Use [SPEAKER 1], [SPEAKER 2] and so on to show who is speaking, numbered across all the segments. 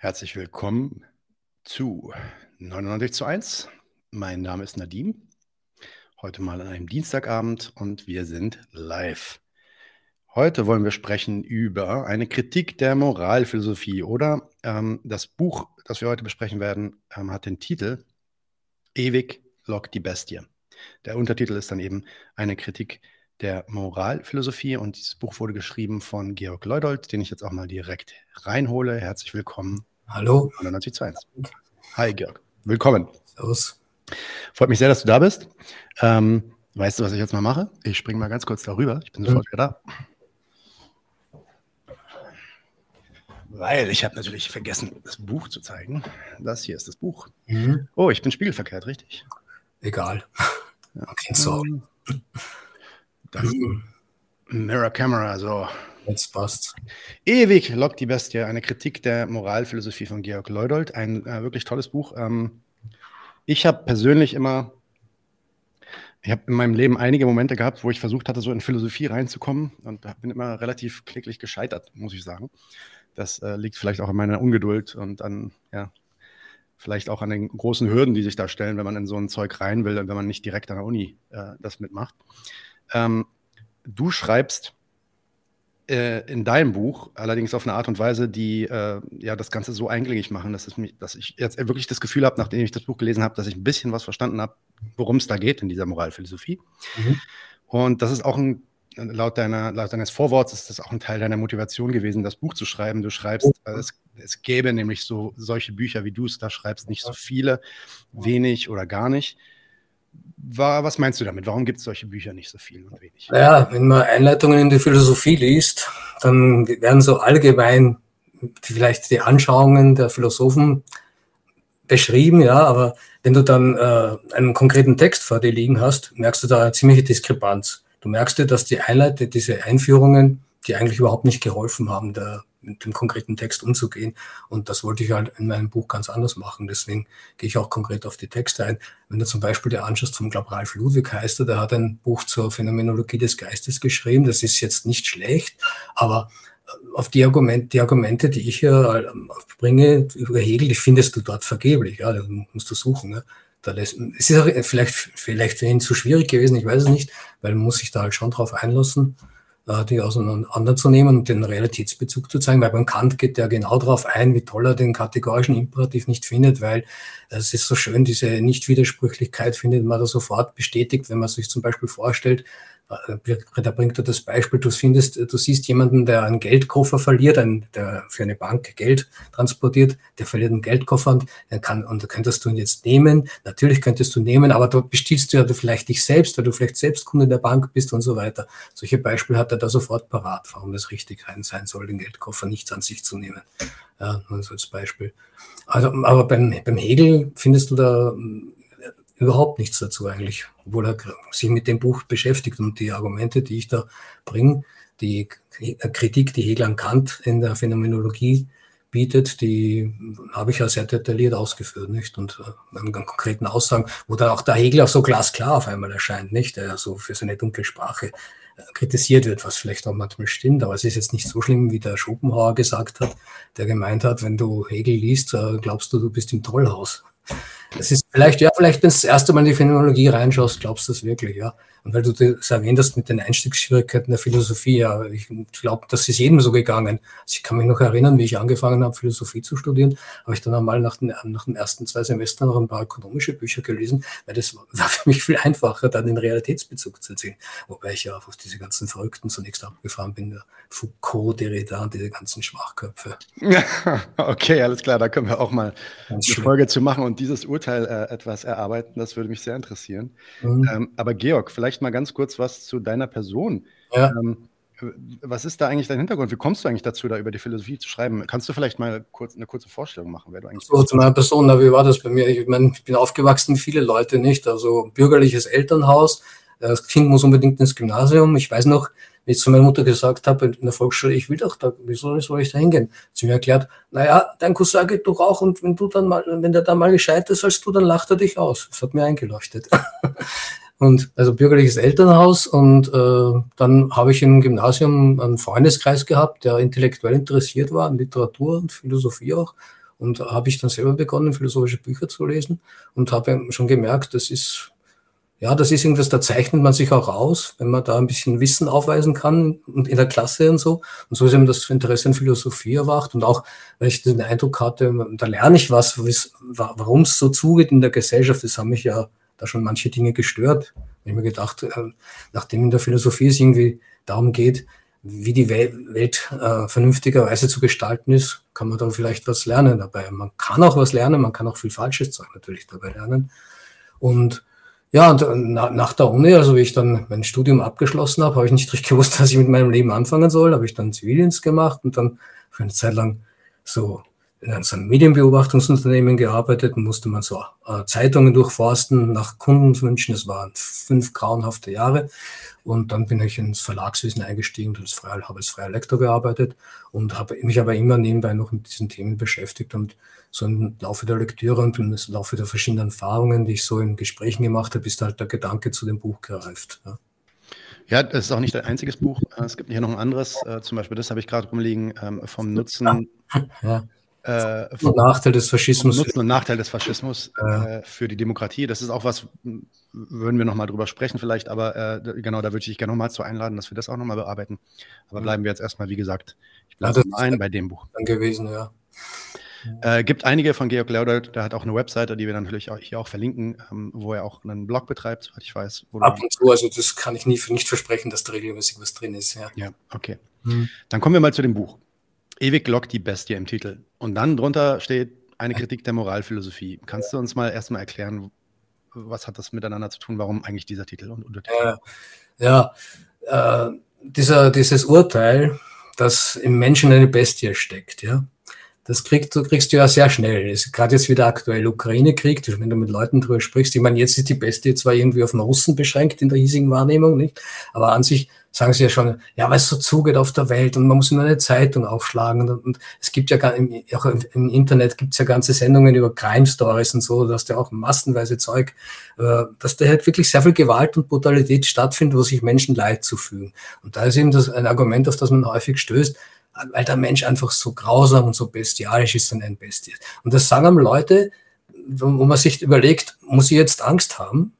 [SPEAKER 1] Herzlich willkommen zu 99 zu 1. Mein Name ist Nadim. Heute mal an einem Dienstagabend und wir sind live. Heute wollen wir sprechen über eine Kritik der Moralphilosophie oder ähm, das Buch, das wir heute besprechen werden, ähm, hat den Titel Ewig lockt die Bestie. Der Untertitel ist dann eben eine Kritik der Moralphilosophie und dieses Buch wurde geschrieben von Georg Leudold, den ich jetzt auch mal direkt reinhole. Herzlich willkommen.
[SPEAKER 2] Hallo.
[SPEAKER 1] 99.1. Hi Georg. Willkommen.
[SPEAKER 2] Servus.
[SPEAKER 1] Freut mich sehr, dass du da bist. Ähm, weißt du, was ich jetzt mal mache? Ich springe mal ganz kurz darüber. Ich bin sofort mhm. wieder da. Weil ich habe natürlich vergessen, das Buch zu zeigen. Das hier ist das Buch. Mhm. Oh, ich bin spiegelverkehrt, richtig?
[SPEAKER 2] Egal. Ja. Okay, sorry.
[SPEAKER 1] Das mhm. Mirror Camera, so.
[SPEAKER 2] Jetzt passt.
[SPEAKER 1] Ewig lockt die Bestie, eine Kritik der Moralphilosophie von Georg Leudold. Ein äh, wirklich tolles Buch. Ähm, ich habe persönlich immer, ich habe in meinem Leben einige Momente gehabt, wo ich versucht hatte, so in Philosophie reinzukommen und bin immer relativ kläglich gescheitert, muss ich sagen. Das äh, liegt vielleicht auch an meiner Ungeduld und an, ja, vielleicht auch an den großen Hürden, die sich da stellen, wenn man in so ein Zeug rein will und wenn man nicht direkt an der Uni äh, das mitmacht. Ähm, du schreibst äh, in deinem Buch, allerdings auf eine Art und Weise, die äh, ja das Ganze so eingängig machen, dass, mich, dass ich jetzt wirklich das Gefühl habe, nachdem ich das Buch gelesen habe, dass ich ein bisschen was verstanden habe, worum es da geht in dieser Moralphilosophie. Mhm. Und das ist auch ein, laut, deiner, laut deines Vorworts ist das auch ein Teil deiner Motivation gewesen, das Buch zu schreiben. Du schreibst, äh, es, es gäbe nämlich so solche Bücher, wie du es da schreibst, nicht so viele, wenig oder gar nicht was meinst du damit? Warum gibt es solche Bücher nicht so viel und wenig?
[SPEAKER 2] Naja, wenn man Einleitungen in die Philosophie liest, dann werden so allgemein vielleicht die Anschauungen der Philosophen beschrieben, ja, aber wenn du dann äh, einen konkreten Text vor dir liegen hast, merkst du da eine ziemliche Diskrepanz. Du merkst dir, dass die Einleite, diese Einführungen, die eigentlich überhaupt nicht geholfen haben, der mit dem konkreten Text umzugehen. Und das wollte ich halt in meinem Buch ganz anders machen. Deswegen gehe ich auch konkret auf die Texte ein. Wenn du zum Beispiel dir anschaust, vom glaube Ralf Ludwig heißt er, der hat ein Buch zur Phänomenologie des Geistes geschrieben. Das ist jetzt nicht schlecht, aber äh, auf die Argumente, die Argumente, die ich hier ähm, bringe über Hegel, die findest du dort vergeblich. Ja, da musst du suchen. Ne? Da lässt, es ist vielleicht, vielleicht für ihn zu schwierig gewesen, ich weiß es nicht, weil man muss sich da halt schon drauf einlassen die auseinanderzunehmen und den Realitätsbezug zu zeigen, weil beim Kant geht der genau darauf ein, wie toll er den kategorischen Imperativ nicht findet, weil es ist so schön, diese Nichtwidersprüchlichkeit findet man da sofort bestätigt, wenn man sich zum Beispiel vorstellt, da bringt er das Beispiel, du findest, du siehst jemanden, der einen Geldkoffer verliert, ein, der für eine Bank Geld transportiert, der verliert einen Geldkoffer und, er kann, und könntest du ihn jetzt nehmen. Natürlich könntest du nehmen, aber da bestiehlst du ja vielleicht dich selbst, weil du vielleicht selbst Kunde der Bank bist und so weiter. Solche Beispiele hat er da sofort parat, warum es richtig sein soll, den Geldkoffer nicht an sich zu nehmen. Ja, nur so als Beispiel. Also, aber beim, beim Hegel findest du da überhaupt nichts dazu eigentlich, obwohl er sich mit dem Buch beschäftigt und die Argumente, die ich da bringe, die Kritik, die Hegel an Kant in der Phänomenologie bietet, die habe ich ja sehr detailliert ausgeführt, nicht? Und äh, mit konkreten Aussagen, wo dann auch der Hegel auch so glasklar auf einmal erscheint, nicht? Der ja so für seine dunkle Sprache äh, kritisiert wird, was vielleicht auch manchmal stimmt, aber es ist jetzt nicht so schlimm, wie der Schopenhauer gesagt hat, der gemeint hat, wenn du Hegel liest, äh, glaubst du, du bist im Tollhaus. Das ist vielleicht, ja, vielleicht, wenn du das erste Mal in die Phänomenologie reinschaust, glaubst du das wirklich, ja. Und weil du das erwähnt hast mit den Einstiegsschwierigkeiten der Philosophie, ja, ich glaube, das ist jedem so gegangen. Also ich kann mich noch erinnern, wie ich angefangen habe, Philosophie zu studieren, habe ich dann einmal nach den, nach den ersten zwei Semestern noch ein paar ökonomische Bücher gelesen, weil das war für mich viel einfacher, dann den Realitätsbezug zu ziehen. Wobei ich ja auf diese ganzen Verrückten zunächst abgefahren bin, der Foucault, Derrida und diese ganzen Schwachköpfe.
[SPEAKER 1] Okay, alles klar, da können wir auch mal Ganz eine schön. Folge zu machen und dieses Urteil äh, etwas erarbeiten. Das würde mich sehr interessieren. Mhm. Ähm, aber Georg, vielleicht mal ganz kurz was zu deiner Person. Ja. Ähm, was ist da eigentlich dein Hintergrund? Wie kommst du eigentlich dazu, da über die Philosophie zu schreiben? Kannst du vielleicht mal kurz eine kurze Vorstellung machen, wer du eigentlich
[SPEAKER 2] so? Zu meiner Person, na, wie war das bei mir? Ich, mein, ich bin aufgewachsen, viele Leute nicht. Also bürgerliches Elternhaus. Das Kind muss unbedingt ins Gymnasium. Ich weiß noch, wie ich zu meiner Mutter gesagt habe in der Volksschule, ich will doch da, wieso soll ich da hingehen? Sie mir erklärt, naja, dein Cousin geht doch auch und wenn du dann mal, wenn der dann mal gescheit ist als du, dann lacht er dich aus. Das hat mir eingeleuchtet. Und also bürgerliches Elternhaus und äh, dann habe ich im Gymnasium einen Freundeskreis gehabt, der intellektuell interessiert war, an Literatur und Philosophie auch. Und habe ich dann selber begonnen, philosophische Bücher zu lesen und habe schon gemerkt, das ist, ja, das ist irgendwas, da zeichnet man sich auch aus, wenn man da ein bisschen Wissen aufweisen kann und in der Klasse und so. Und so ist eben das Interesse an Philosophie erwacht und auch, weil ich den Eindruck hatte, da lerne ich was, warum es so zugeht in der Gesellschaft. Das haben mich ja da schon manche Dinge gestört. Ich habe mir gedacht, äh, nachdem in der Philosophie es irgendwie darum geht, wie die Welt äh, vernünftigerweise zu gestalten ist, kann man da vielleicht was lernen dabei. Man kann auch was lernen, man kann auch viel falsches Zeug natürlich dabei lernen. Und ja, und na, nach der Uni, also wie ich dann mein Studium abgeschlossen habe, habe ich nicht richtig gewusst, was ich mit meinem Leben anfangen soll. Habe ich dann Zivildienst gemacht und dann für eine Zeit lang so in einem Medienbeobachtungsunternehmen gearbeitet musste man so äh, Zeitungen durchforsten nach Kundenwünschen. Das waren fünf grauenhafte Jahre. Und dann bin ich ins Verlagswesen eingestiegen und als freier, habe als freier Lektor gearbeitet und habe mich aber immer nebenbei noch mit diesen Themen beschäftigt und so im Laufe der Lektüre und im Laufe der verschiedenen Erfahrungen, die ich so in Gesprächen gemacht habe, ist halt der Gedanke zu dem Buch gereift. Ja.
[SPEAKER 1] Ja, das ist auch nicht ein einziges Buch. Es gibt hier noch ein anderes, äh, zum Beispiel das habe ich gerade rumliegen, ähm, vom Nutzen
[SPEAKER 2] ja. Äh, und Nachteil des Faschismus.
[SPEAKER 1] Nutzen und Nachteil des Faschismus äh, für die Demokratie. Das ist auch was, würden wir nochmal drüber sprechen vielleicht, aber äh, genau, da würde ich dich gerne nochmal zu einladen, dass wir das auch nochmal bearbeiten. Aber bleiben wir jetzt erstmal, wie gesagt, ich bleibe ja, ein bei dem Buch.
[SPEAKER 2] Gewesen, ja.
[SPEAKER 1] Äh, gibt einige von Georg Laudold, der hat auch eine Webseite, die wir dann natürlich auch hier auch verlinken, ähm, wo er auch einen Blog betreibt, soweit ich weiß.
[SPEAKER 2] Ab und zu, also das kann ich nie, nicht versprechen, dass da regelmäßig was drin ist. Ja,
[SPEAKER 1] ja okay. Hm. Dann kommen wir mal zu dem Buch. Ewig lockt die Bestie im Titel. Und dann drunter steht eine Kritik der Moralphilosophie. Kannst du uns mal erstmal erklären, was hat das miteinander zu tun? Warum eigentlich dieser Titel und
[SPEAKER 2] Untertitel? Ja, ja äh, dieser, dieses Urteil, dass im Menschen eine Bestie steckt, ja, das kriegst du, kriegst du ja sehr schnell. Gerade jetzt wieder aktuell Ukraine-Krieg, wenn du mit Leuten drüber sprichst, ich meine, jetzt ist die Bestie zwar irgendwie auf den Russen beschränkt in der hiesigen Wahrnehmung, nicht? Aber an sich sagen sie ja schon, ja, weil es so zugeht auf der Welt und man muss nur eine Zeitung aufschlagen und, und es gibt ja im, auch im Internet gibt es ja ganze Sendungen über Crime Stories und so, dass da auch massenweise Zeug, äh, dass da halt wirklich sehr viel Gewalt und Brutalität stattfindet, wo sich Menschen Leid zufügen. Und da ist eben das ein Argument, auf das man häufig stößt, weil der Mensch einfach so grausam und so bestialisch ist und ein Bestie. Und das sagen einem Leute, wo man sich überlegt, muss ich jetzt Angst haben?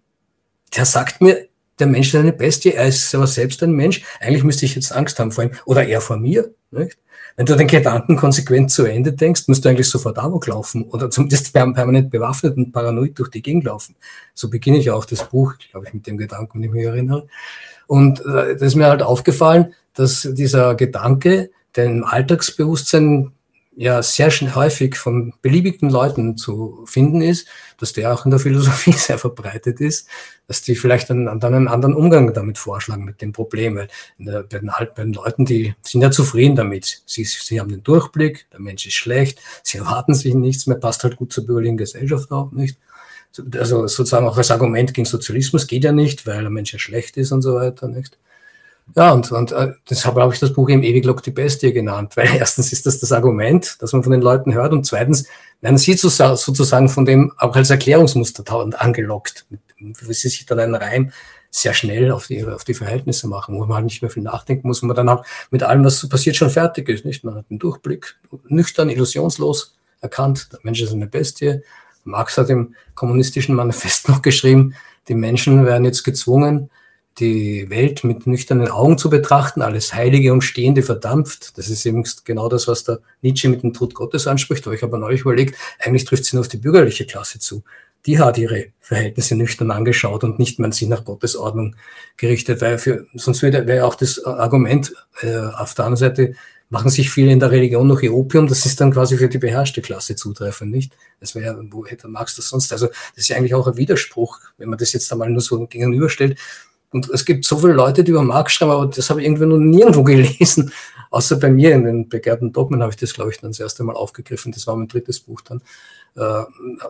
[SPEAKER 2] Der sagt mir, der Mensch ist eine Bestie, er ist aber selbst ein Mensch. Eigentlich müsste ich jetzt Angst haben vor ihm oder er vor mir. Nicht? Wenn du den Gedanken konsequent zu Ende denkst, musst du eigentlich sofort Amok laufen oder zumindest permanent bewaffnet und paranoid durch die Gegend laufen. So beginne ich auch das Buch, glaube ich, mit dem Gedanken, wenn ich mich erinnere. Und äh, das ist mir halt aufgefallen, dass dieser Gedanke, der im Alltagsbewusstsein ja sehr schnell häufig von beliebigen Leuten zu finden ist, dass der auch in der Philosophie sehr verbreitet ist, dass die vielleicht dann, dann einen anderen Umgang damit vorschlagen, mit dem Problem. Weil der, bei, den, bei den Leuten, die sind ja zufrieden damit. Sie, sie haben den Durchblick, der Mensch ist schlecht, sie erwarten sich nichts mehr, passt halt gut zur bürgerlichen Gesellschaft auch nicht. Also sozusagen auch als Argument gegen Sozialismus geht ja nicht, weil der Mensch ja schlecht ist und so weiter, nicht? Ja, und, und äh, deshalb habe ich das Buch eben ewig Lock die Bestie genannt, weil erstens ist das das Argument, das man von den Leuten hört und zweitens werden sie sozusagen von dem auch als Erklärungsmuster angelockt, wie sie sich dann einen Reim sehr schnell auf die, auf die Verhältnisse machen, wo man halt nicht mehr viel nachdenken muss, wo man dann auch mit allem, was so passiert, schon fertig ist. Nicht? Man hat einen Durchblick, nüchtern, illusionslos erkannt, der Mensch ist eine Bestie. Marx hat im kommunistischen Manifest noch geschrieben, die Menschen werden jetzt gezwungen, die Welt mit nüchternen Augen zu betrachten, alles Heilige und Stehende verdampft. Das ist eben genau das, was der Nietzsche mit dem Tod Gottes anspricht. Aber ich habe neulich überlegt, eigentlich trifft es nur auf die bürgerliche Klasse zu. Die hat ihre Verhältnisse nüchtern angeschaut und nicht mehr sich nach Gottes Ordnung gerichtet, weil für, sonst wäre wär auch das Argument äh, auf der anderen Seite, machen sich viele in der Religion noch ihr Opium, das ist dann quasi für die beherrschte Klasse zutreffend, nicht? Das wäre, wo hätte Marx das sonst? Also, das ist ja eigentlich auch ein Widerspruch, wenn man das jetzt einmal nur so gegenüberstellt. Und es gibt so viele Leute, die über Marx schreiben, aber das habe ich irgendwie noch nirgendwo gelesen. Außer bei mir in den begehrten Dogmen habe ich das, glaube ich, dann das erste Mal aufgegriffen. Das war mein drittes Buch dann. Äh,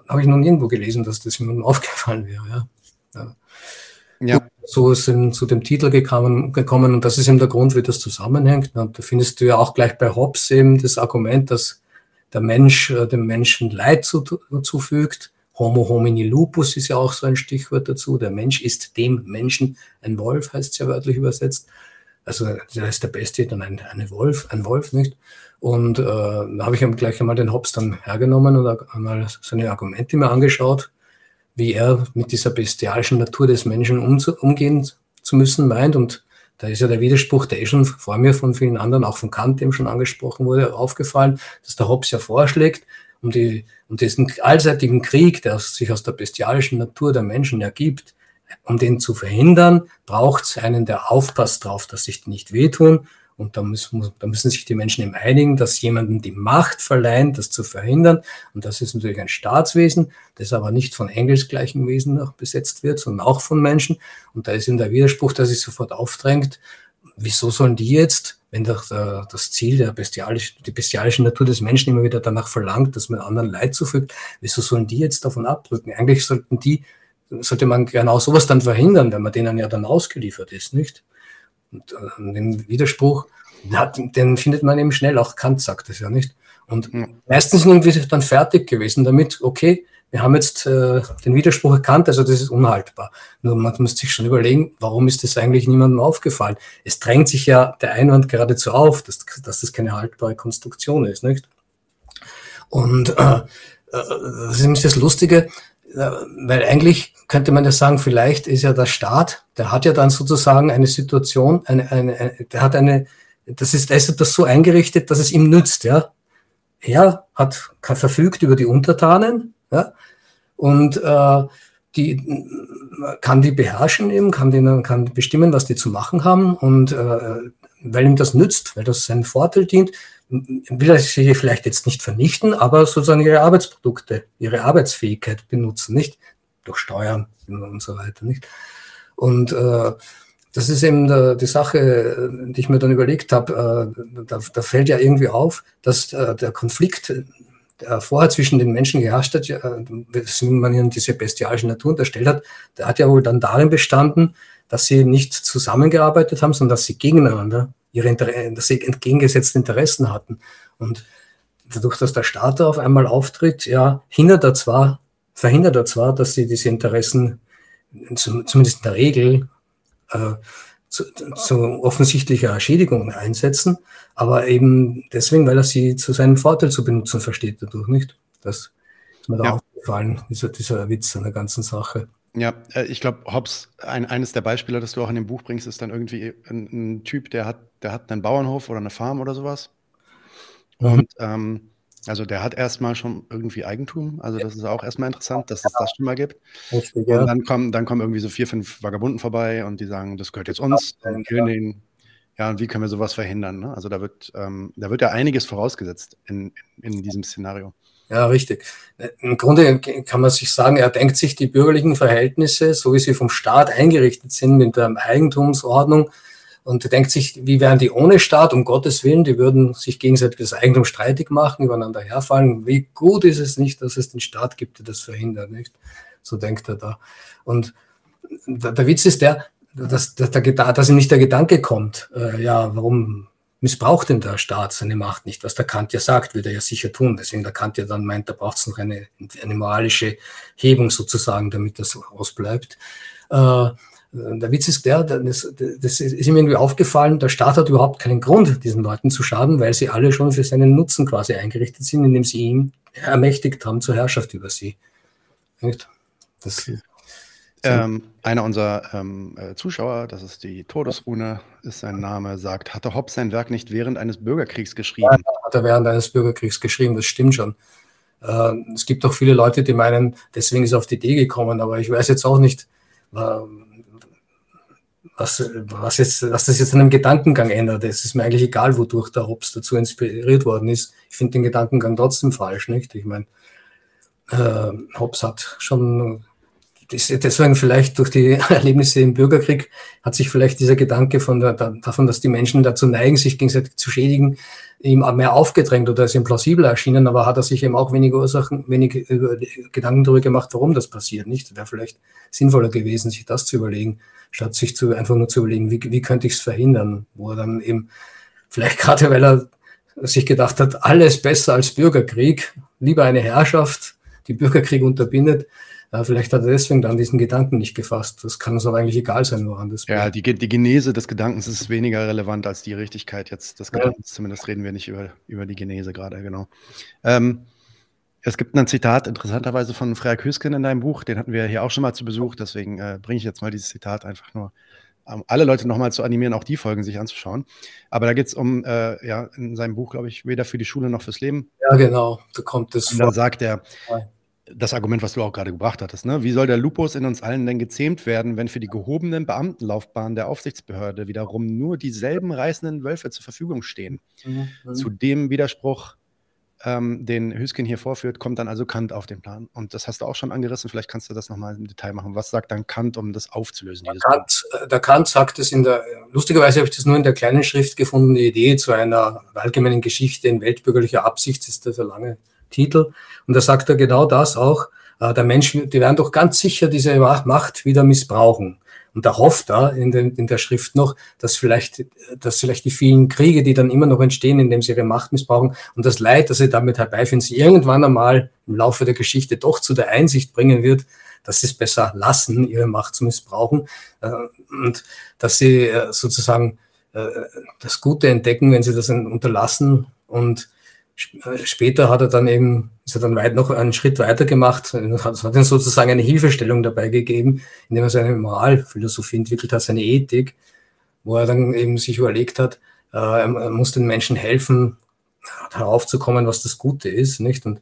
[SPEAKER 2] habe ich noch nirgendwo gelesen, dass das mir aufgefallen wäre. Ja. ja. ja. So ist es zu dem Titel gekommen, gekommen und das ist eben der Grund, wie das zusammenhängt. Und da findest du ja auch gleich bei Hobbes eben das Argument, dass der Mensch äh, dem Menschen Leid zufügt Homo homini lupus ist ja auch so ein Stichwort dazu. Der Mensch ist dem Menschen ein Wolf, heißt es ja wörtlich übersetzt. Also da ist der Bestie dann ein, eine Wolf, ein Wolf, nicht? Und äh, da habe ich ihm gleich einmal den Hobbes dann hergenommen und einmal seine Argumente mir angeschaut, wie er mit dieser bestialischen Natur des Menschen umgehen zu müssen meint. Und da ist ja der Widerspruch, der eh schon vor mir von vielen anderen, auch von Kant, dem schon angesprochen wurde, aufgefallen, dass der Hobbes ja vorschlägt, um, die, um diesen allseitigen Krieg, der sich aus der bestialischen Natur der Menschen ergibt, um den zu verhindern, braucht es einen, der aufpasst drauf, dass sich die nicht wehtun. Und da müssen, da müssen sich die Menschen eben einigen, dass jemandem die Macht verleihen, das zu verhindern. Und das ist natürlich ein Staatswesen, das aber nicht von engelsgleichen Wesen noch besetzt wird, sondern auch von Menschen. Und da ist eben der Widerspruch, der sich sofort aufdrängt. Wieso sollen die jetzt, wenn doch das Ziel der bestialische, die bestialische Natur des Menschen immer wieder danach verlangt, dass man anderen Leid zufügt, wieso sollen die jetzt davon abrücken? Eigentlich sollten die sollte man genau sowas dann verhindern, wenn man denen ja dann ausgeliefert ist, nicht? Und äh, den Widerspruch, den findet man eben schnell, auch Kant sagt es ja nicht. Und meistens sind wir dann fertig gewesen damit, okay, wir haben jetzt äh, den Widerspruch erkannt, also das ist unhaltbar. Nur man muss sich schon überlegen, warum ist das eigentlich niemandem aufgefallen? Es drängt sich ja der Einwand geradezu auf, dass, dass das keine haltbare Konstruktion ist, nicht? Und äh, äh das ist nämlich das Lustige, weil eigentlich könnte man ja sagen, vielleicht ist ja der Staat, der hat ja dann sozusagen eine Situation, eine, eine, eine der hat eine, das ist, ist das so eingerichtet, dass es ihm nützt, ja. Er hat verfügt über die Untertanen, ja, und äh, die kann die beherrschen eben, kann, die, kann bestimmen, was die zu machen haben und äh, weil ihm das nützt, weil das seinen Vorteil dient, will er sie vielleicht jetzt nicht vernichten, aber sozusagen ihre Arbeitsprodukte, ihre Arbeitsfähigkeit benutzen, nicht durch Steuern und so weiter, nicht? Und äh, das ist eben der, die Sache, die ich mir dann überlegt habe. Äh, da, da, fällt ja irgendwie auf, dass äh, der Konflikt, der vorher zwischen den Menschen geherrscht hat, weswegen man ihnen diese bestialische Natur unterstellt hat, der hat ja wohl dann darin bestanden, dass sie nicht zusammengearbeitet haben, sondern dass sie gegeneinander ihre Inter dass sie entgegengesetzte Interessen hatten. Und dadurch, dass der Staat auf einmal auftritt, ja, hindert er zwar, verhindert er zwar, dass sie diese Interessen zumindest in der Regel äh, zu, zu offensichtlicher Schädigung einsetzen, aber eben deswegen, weil er sie zu seinem Vorteil zu benutzen versteht dadurch nicht. Das ist mir da ja. aufgefallen, dieser, dieser Witz an der ganzen Sache.
[SPEAKER 1] Ja, äh, ich glaube, Hobbes, ein, eines der Beispiele, das du auch in dem Buch bringst, ist dann irgendwie ein, ein Typ, der hat, der hat einen Bauernhof oder eine Farm oder sowas. Mhm. Und ähm, also der hat erstmal schon irgendwie Eigentum. Also das ist auch erstmal interessant, dass es das schon mal gibt. Richtig, ja. Und dann kommen, dann kommen irgendwie so vier, fünf Vagabunden vorbei und die sagen, das gehört jetzt uns und killen den. Ja, und wie können wir sowas verhindern? Ne? Also da wird, ähm, da wird ja einiges vorausgesetzt in, in diesem Szenario.
[SPEAKER 2] Ja, richtig. Im Grunde kann man sich sagen, er denkt sich die bürgerlichen Verhältnisse, so wie sie vom Staat eingerichtet sind mit der Eigentumsordnung, und denkt sich, wie wären die ohne Staat, um Gottes Willen, die würden sich gegenseitig das Eigentum streitig machen, übereinander herfallen. Wie gut ist es nicht, dass es den Staat gibt, der das verhindert, nicht? So denkt er da. Und der, Witz ist der, dass, dass, der, dass ihm nicht der Gedanke kommt, äh, ja, warum missbraucht denn der Staat seine Macht nicht? Was der Kant ja sagt, wird er ja sicher tun. Deswegen der Kant ja dann meint, da braucht es noch eine, eine moralische Hebung sozusagen, damit das ausbleibt. Äh, der Witz ist der, das, das ist ihm irgendwie aufgefallen, der Staat hat überhaupt keinen Grund, diesen Leuten zu schaden, weil sie alle schon für seinen Nutzen quasi eingerichtet sind, indem sie ihn ermächtigt haben zur Herrschaft über sie. Das,
[SPEAKER 1] okay. Ähm, einer unserer ähm, äh, Zuschauer, das ist die Todesrune, ist sein Name, sagt, hatte Hobbes sein Werk nicht während eines Bürgerkriegs geschrieben? Ja,
[SPEAKER 2] hat er während eines Bürgerkriegs geschrieben, das stimmt schon. Äh, es gibt auch viele Leute, die meinen, deswegen ist er auf die Idee gekommen, aber ich weiß jetzt auch nicht, was, was, jetzt, was das jetzt an einem Gedankengang ändert. Es ist mir eigentlich egal, wodurch der Hobbes dazu inspiriert worden ist. Ich finde den Gedankengang trotzdem falsch, nicht? Ich meine, äh, Hobbes hat schon deswegen vielleicht durch die Erlebnisse im Bürgerkrieg hat sich vielleicht dieser Gedanke von der, davon, dass die Menschen dazu neigen, sich gegenseitig zu schädigen, ihm mehr aufgedrängt oder ist ihm plausibler erschienen, aber hat er sich eben auch wenige Ursachen, wenige Gedanken darüber gemacht, warum das passiert, nicht? Wäre vielleicht sinnvoller gewesen, sich das zu überlegen, statt sich zu, einfach nur zu überlegen, wie, wie könnte ich es verhindern, wo er dann eben, vielleicht gerade weil er sich gedacht hat, alles besser als Bürgerkrieg, lieber eine Herrschaft, die Bürgerkriege unterbindet. Ja, vielleicht hat er deswegen dann diesen Gedanken nicht gefasst. Das kann uns aber eigentlich egal sein, woran das
[SPEAKER 1] Ja, die, die Genese des Gedankens ist weniger relevant als die Richtigkeit jetzt des Gedankens. Ja. Zumindest reden wir nicht über, über die Genese gerade, genau. Ähm, es gibt ein Zitat interessanterweise von Freya Hüsken in deinem Buch, den hatten wir hier auch schon mal zu Besuch, deswegen äh, bringe ich jetzt mal dieses Zitat einfach nur, um alle Leute nochmal zu animieren, auch die Folgen sich anzuschauen. Aber da geht es um, äh, ja, in seinem Buch, glaube ich, weder für die Schule noch fürs Leben.
[SPEAKER 2] Ja, genau, da kommt es
[SPEAKER 1] vor. Und dann sagt er, das Argument, was du auch gerade gebracht hattest, ne? wie soll der Lupus in uns allen denn gezähmt werden, wenn für die gehobenen Beamtenlaufbahnen der Aufsichtsbehörde wiederum nur dieselben reißenden Wölfe zur Verfügung stehen? Mhm. Zu dem Widerspruch, ähm, den Hüskin hier vorführt, kommt dann also Kant auf den Plan. Und das hast du auch schon angerissen, vielleicht kannst du das nochmal im Detail machen. Was sagt dann Kant, um das aufzulösen?
[SPEAKER 2] Der Kant, äh, der Kant sagt es in der, lustigerweise habe ich das nur in der kleinen Schrift gefunden, die Idee zu einer allgemeinen Geschichte in weltbürgerlicher Absicht, ist das ein langer Titel. Und da sagt er genau das auch, äh, der Mensch, die werden doch ganz sicher diese Macht wieder missbrauchen. Und da hofft er in, den, in der Schrift noch, dass vielleicht, dass vielleicht die vielen Kriege, die dann immer noch entstehen, indem sie ihre Macht missbrauchen und das Leid, das sie damit herbeiführen, sie irgendwann einmal im Laufe der Geschichte doch zu der Einsicht bringen wird, dass sie es besser lassen, ihre Macht zu missbrauchen äh, und dass sie äh, sozusagen das Gute entdecken, wenn sie das unterlassen und später hat er dann eben, ist er dann weit noch einen Schritt weiter gemacht, es hat ihm sozusagen eine Hilfestellung dabei gegeben, indem er seine Moralphilosophie entwickelt hat, seine Ethik, wo er dann eben sich überlegt hat, äh, er muss den Menschen helfen, heraufzukommen, was das Gute ist, nicht? Und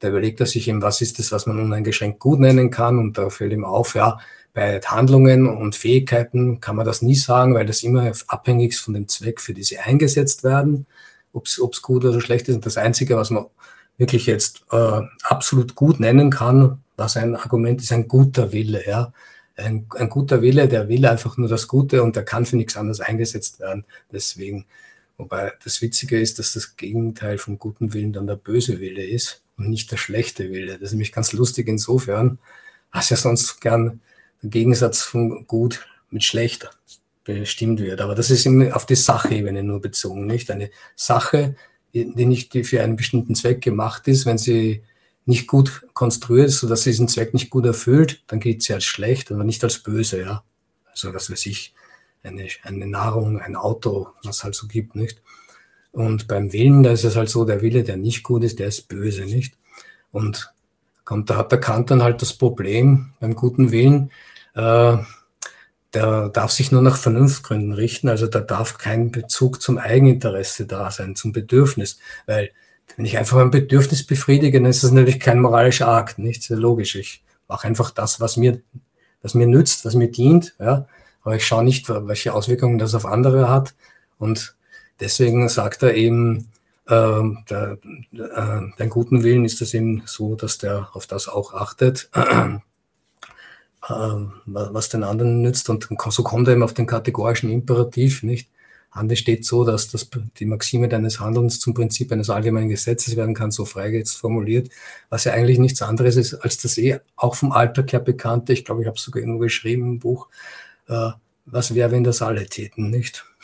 [SPEAKER 2] da überlegt er sich eben, was ist das, was man uneingeschränkt gut nennen kann? Und da fällt ihm auf, ja, bei Handlungen und Fähigkeiten kann man das nie sagen, weil das immer abhängig ist von dem Zweck, für die sie eingesetzt werden ob es gut oder schlecht ist. Und das Einzige, was man wirklich jetzt äh, absolut gut nennen kann, was ein Argument ist, ein guter Wille. Ja? Ein, ein guter Wille, der will einfach nur das Gute und der kann für nichts anderes eingesetzt werden. Deswegen, wobei das Witzige ist, dass das Gegenteil vom guten Willen dann der böse Wille ist und nicht der schlechte Wille. Das ist nämlich ganz lustig insofern, was ja sonst gern der Gegensatz von gut mit schlechter bestimmt wird. Aber das ist auf die Sachebene nur bezogen, nicht? Eine Sache, die nicht für einen bestimmten Zweck gemacht ist, wenn sie nicht gut konstruiert ist, sodass sie diesen Zweck nicht gut erfüllt, dann gilt sie als schlecht, aber nicht als böse, ja. Also, das weiß ich, eine, eine Nahrung, ein Auto, was halt so gibt, nicht? Und beim Willen, da ist es halt so, der Wille, der nicht gut ist, der ist böse, nicht? Und kommt, da hat der Kant dann halt das Problem beim guten Willen, äh, der darf sich nur nach Vernunftgründen richten, also da darf kein Bezug zum Eigeninteresse da sein, zum Bedürfnis, weil wenn ich einfach ein Bedürfnis befriedige, dann ist das natürlich kein moralischer Akt, nicht sehr logisch. Ich mache einfach das, was mir, was mir nützt, was mir dient, ja, aber ich schaue nicht, welche Auswirkungen das auf andere hat und deswegen sagt er eben, äh, der, äh, dein guten Willen ist es eben so, dass der auf das auch achtet. Ähm, was den anderen nützt. Und so kommt er eben auf den kategorischen Imperativ, nicht? Handel steht so, dass das, die Maxime deines Handelns zum Prinzip eines allgemeinen Gesetzes werden kann, so frei jetzt formuliert, was ja eigentlich nichts anderes ist als das eh auch vom Alltag her bekannte, ich glaube, ich habe es sogar irgendwo geschrieben im Buch, äh, was wäre, wenn das alle täten, nicht?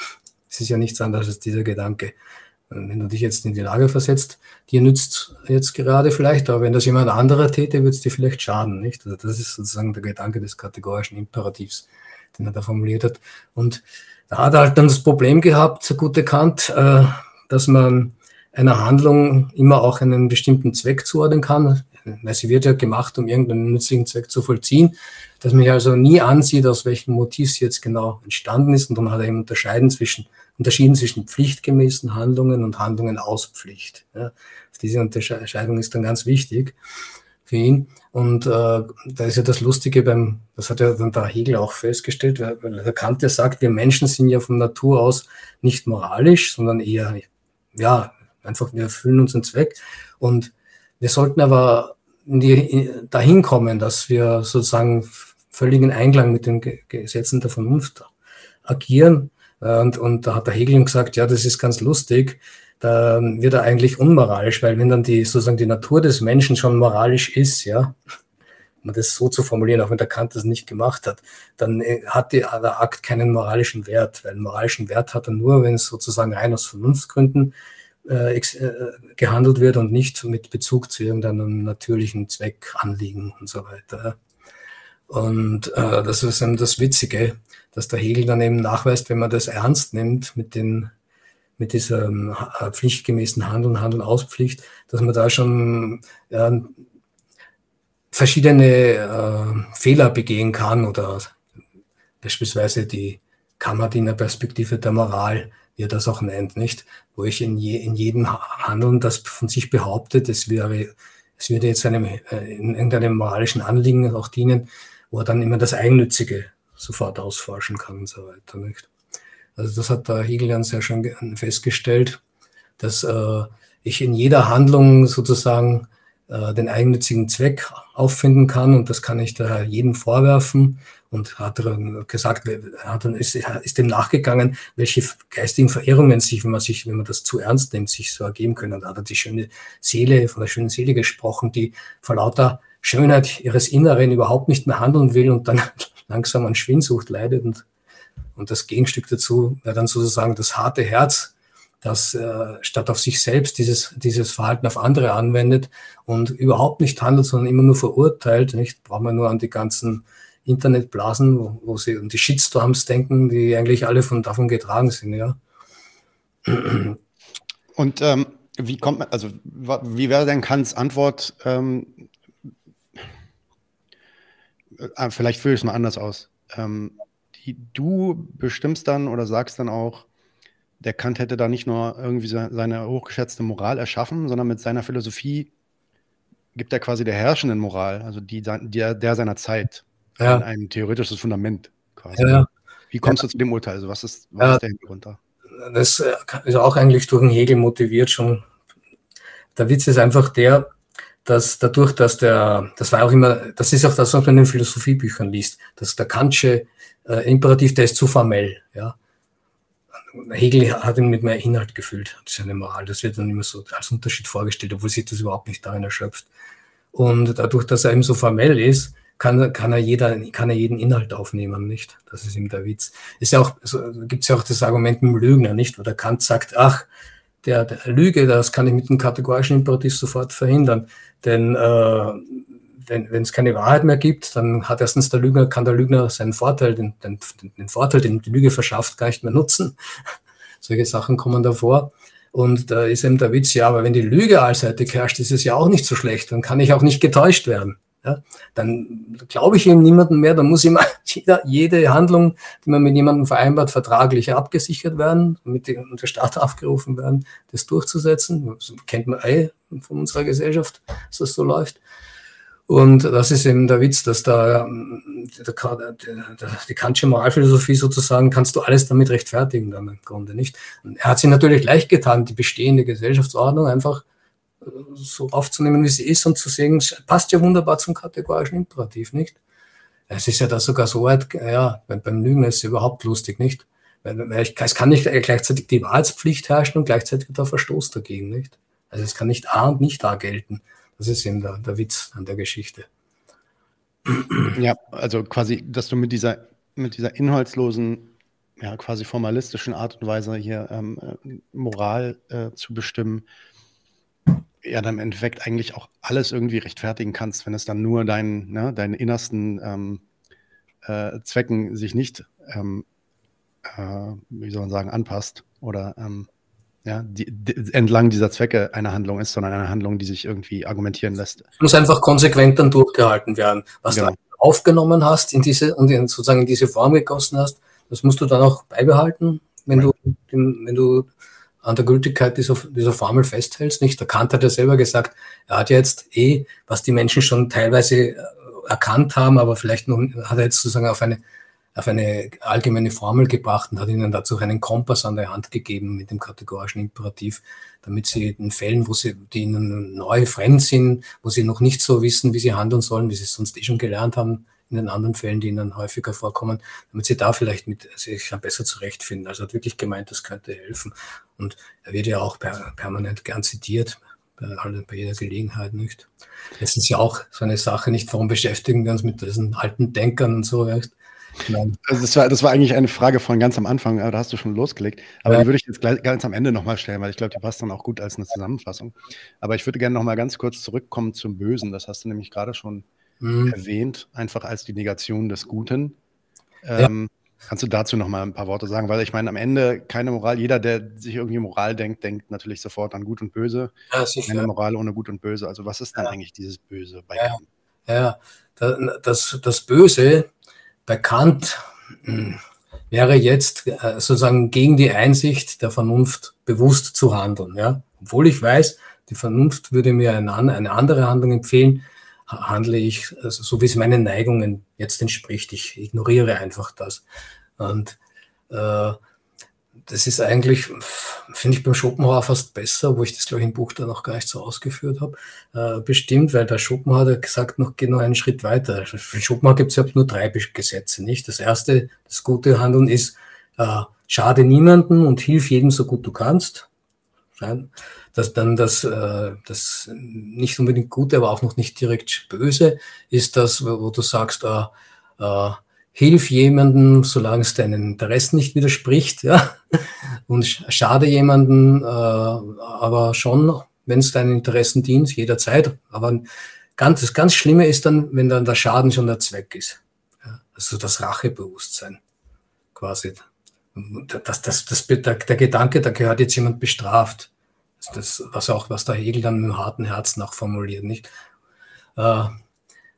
[SPEAKER 2] Es ist ja nichts anderes als dieser Gedanke. Wenn du dich jetzt in die Lage versetzt, dir nützt jetzt gerade vielleicht, aber wenn das jemand anderer täte, würde es dir vielleicht schaden, nicht? Also das ist sozusagen der Gedanke des kategorischen Imperativs, den er da formuliert hat. Und da hat er halt dann das Problem gehabt, so gut erkannt, äh, dass man einer Handlung immer auch einen bestimmten Zweck zuordnen kann, weil sie wird ja gemacht, um irgendeinen nützlichen Zweck zu vollziehen, dass man ja also nie ansieht, aus welchem Motiv sie jetzt genau entstanden ist. Und dann hat er eben unterscheiden zwischen, unterschieden zwischen pflichtgemäßen Handlungen und Handlungen aus Pflicht. Ja. Diese Unterscheidung ist dann ganz wichtig für ihn. Und äh, da ist ja das Lustige beim, das hat ja dann der Hegel auch festgestellt, weil, weil der Kant ja sagt, wir Menschen sind ja von Natur aus nicht moralisch, sondern eher, ja, einfach wir erfüllen unseren Zweck. Und wir sollten aber die, dahin kommen, dass wir sozusagen völligen Einklang mit den Gesetzen der Vernunft agieren. Und, und da hat der Hegel gesagt, ja, das ist ganz lustig. Da wird er eigentlich unmoralisch, weil wenn dann die sozusagen die Natur des Menschen schon moralisch ist, ja, um das so zu formulieren, auch wenn der Kant das nicht gemacht hat, dann äh, hat der Akt keinen moralischen Wert, weil moralischen Wert hat er nur, wenn es sozusagen rein aus Vernunftgründen äh, äh, gehandelt wird und nicht mit Bezug zu irgendeinem natürlichen Zweck, Anliegen und so weiter. Und äh, das ist eben das Witzige, dass der Hegel dann eben nachweist, wenn man das ernst nimmt mit den mit diesem äh, pflichtgemäßen Handeln, Handeln aus Pflicht, dass man da schon ja, verschiedene äh, Fehler begehen kann oder beispielsweise die Kammerdienerperspektive der Moral, wie er das auch nennt, nicht? Wo ich in, je, in jedem Handeln, das von sich behauptet, es wäre, es würde jetzt einem, äh, in irgendeinem moralischen Anliegen auch dienen, wo er dann immer das Eigennützige sofort ausforschen kann und so weiter, nicht? Also das hat der Hegel dann sehr schön festgestellt, dass äh, ich in jeder Handlung sozusagen äh, den eigennützigen Zweck auffinden kann und das kann ich da jedem vorwerfen und hat dann gesagt, hat dann ist, ist dem nachgegangen, welche geistigen Verehrungen sich, wenn man sich, wenn man das zu ernst nimmt, sich so ergeben können. Und da hat er die schöne Seele, von der schönen Seele gesprochen, die vor lauter Schönheit ihres Inneren überhaupt nicht mehr handeln will und dann langsam an Schwindsucht leidet. Und, und das Gegenstück dazu wäre dann sozusagen das harte Herz, das äh, statt auf sich selbst dieses, dieses Verhalten auf andere anwendet und überhaupt nicht handelt, sondern immer nur verurteilt. Nicht? Braucht man nur an die ganzen Internetblasen, wo, wo sie um die Shitstorms denken, die eigentlich alle von davon getragen sind, ja.
[SPEAKER 1] Und ähm, wie kommt man, also wie wäre denn Kants Antwort? Ähm, äh, vielleicht führe ich es mal anders aus. Ähm, die, du bestimmst dann oder sagst dann auch, der Kant hätte da nicht nur irgendwie seine hochgeschätzte Moral erschaffen, sondern mit seiner Philosophie gibt er quasi der herrschenden Moral, also die, der, der seiner Zeit, ja. ein, theoretisches Fundament quasi. Ja, Wie kommst du zu dem Urteil? Also was ist, was ist der Hintergrund da?
[SPEAKER 2] Das äh, ist auch eigentlich durch den Hegel motiviert schon. Der Witz ist einfach der, dass dadurch, dass der, das war auch immer, das ist auch das, was man in den Philosophiebüchern liest, dass der Kantsche äh, Imperativ, der ist zu formell, ja. Hegel hat ihn mit mehr Inhalt gefüllt, seine Moral. Das wird dann immer so als Unterschied vorgestellt, obwohl sich das überhaupt nicht darin erschöpft. Und dadurch, dass er eben so formell ist, kann, kann er jeder, kann er jeden Inhalt aufnehmen, nicht? Das ist ihm der Witz. Ist ja auch, so, gibt es ja auch das Argument mit dem Lügner, nicht? Wo der Kant sagt, ach, der, der Lüge, das kann ich mit dem kategorischen Imperativ sofort verhindern. Denn äh, wenn es keine Wahrheit mehr gibt, dann hat erstens der Lügner, kann der Lügner seinen Vorteil, den, den, den Vorteil, den die Lüge verschafft, gar nicht mehr nutzen. Solche Sachen kommen davor. Und da ist eben der Witz, ja, aber wenn die Lüge allseitig herrscht, ist es ja auch nicht so schlecht. Dann kann ich auch nicht getäuscht werden. Ja, dann glaube ich ihm niemanden mehr, dann muss immer jeder, jede Handlung, die man mit jemandem vereinbart, vertraglich abgesichert werden, damit die, der Staat aufgerufen werden, das durchzusetzen. Das kennt man eh von unserer Gesellschaft, dass das so läuft. Und das ist eben der Witz, dass da ähm, der, der, die Kantsche Moralphilosophie sozusagen kannst du alles damit rechtfertigen, dann im Grunde nicht. Und er hat sich natürlich leicht getan, die bestehende Gesellschaftsordnung einfach so aufzunehmen, wie sie ist und zu sehen, passt ja wunderbar zum kategorischen Imperativ, nicht? Es ist ja da sogar so weit, ja, beim Lügen ist es überhaupt lustig, nicht? Es kann nicht gleichzeitig die Wahrheitspflicht herrschen und gleichzeitig der Verstoß dagegen, nicht? Also es kann nicht A und nicht A gelten. Das ist eben der, der Witz an der Geschichte.
[SPEAKER 1] Ja, also quasi, dass du mit dieser, mit dieser inhaltslosen, ja, quasi formalistischen Art und Weise hier ähm, äh, Moral äh, zu bestimmen, ja, dann im Endeffekt eigentlich auch alles irgendwie rechtfertigen kannst, wenn es dann nur deinen, ne, deinen innersten ähm, äh, Zwecken sich nicht, ähm, äh, wie soll man sagen, anpasst oder ähm, ja, die, die, entlang dieser Zwecke eine Handlung ist, sondern eine Handlung, die sich irgendwie argumentieren lässt.
[SPEAKER 2] Muss einfach konsequent dann durchgehalten werden. Was genau. du aufgenommen hast in diese und in, sozusagen in diese Form gegossen hast, das musst du dann auch beibehalten, wenn right. du, wenn du an der Gültigkeit dieser, dieser Formel festhältst. Nicht? Der Kant hat ja selber gesagt, er hat jetzt eh, was die Menschen schon teilweise äh, erkannt haben, aber vielleicht noch hat er jetzt sozusagen auf eine auf eine allgemeine Formel gebracht und hat ihnen dazu einen Kompass an der Hand gegeben mit dem kategorischen Imperativ, damit sie in Fällen, wo sie, die ihnen neu fremd sind, wo sie noch nicht so wissen, wie sie handeln sollen, wie sie es sonst eh schon gelernt haben, in den anderen Fällen, die ihnen häufiger vorkommen, damit sie da vielleicht mit sich besser zurechtfinden. Also hat wirklich gemeint, das könnte helfen. Und er wird ja auch per, permanent gern zitiert, bei, jeder Gelegenheit, nicht? Es ist ja auch so eine Sache, nicht, warum beschäftigen wir uns mit diesen alten Denkern und so, nicht?
[SPEAKER 1] Also das, war, das war eigentlich eine Frage von ganz am Anfang, aber da hast du schon losgelegt. Aber ja. die würde ich jetzt gleich, ganz am Ende nochmal stellen, weil ich glaube, die passt dann auch gut als eine Zusammenfassung. Aber ich würde gerne nochmal ganz kurz zurückkommen zum Bösen. Das hast du nämlich gerade schon mhm. erwähnt, einfach als die Negation des Guten. Ähm, ja. Kannst du dazu nochmal ein paar Worte sagen? Weil ich meine, am Ende keine Moral, jeder, der sich irgendwie Moral denkt, denkt natürlich sofort an Gut und Böse. Ja, keine Moral ohne Gut und Böse. Also was ist dann eigentlich dieses Böse bei
[SPEAKER 2] ja. Ja, das, das Böse bekannt hm, wäre jetzt äh, sozusagen gegen die Einsicht der Vernunft bewusst zu handeln. Ja? Obwohl ich weiß, die Vernunft würde mir eine andere Handlung empfehlen, handle ich also so, wie es meinen Neigungen jetzt entspricht. Ich ignoriere einfach das. Und äh, das ist eigentlich, finde ich beim Schopenhauer fast besser, wo ich das, glaube ich, im Buch dann noch gar nicht so ausgeführt habe, äh, bestimmt, weil der Schopenhauer hat gesagt, noch geht noch einen Schritt weiter. Für Schopenhauer gibt es ja nur drei Gesetze, nicht? Das erste, das gute Handeln ist, äh, schade niemanden und hilf jedem so gut du kannst. Das dann das, äh, das nicht unbedingt Gute, aber auch noch nicht direkt Böse ist das, wo, wo du sagst, äh, äh, hilf jemandem, solange es deinen Interessen nicht widerspricht, ja, und schade jemanden, äh, aber schon, wenn es deinen Interessen dient, jederzeit. Aber ganz, das ganz Schlimme ist dann, wenn dann der Schaden schon der Zweck ist. Ja, also das Rachebewusstsein quasi. Das, das, das, der, der Gedanke, da gehört jetzt jemand bestraft. Das, was auch, was der Hegel dann mit dem harten Herzen auch formuliert, nicht? Äh,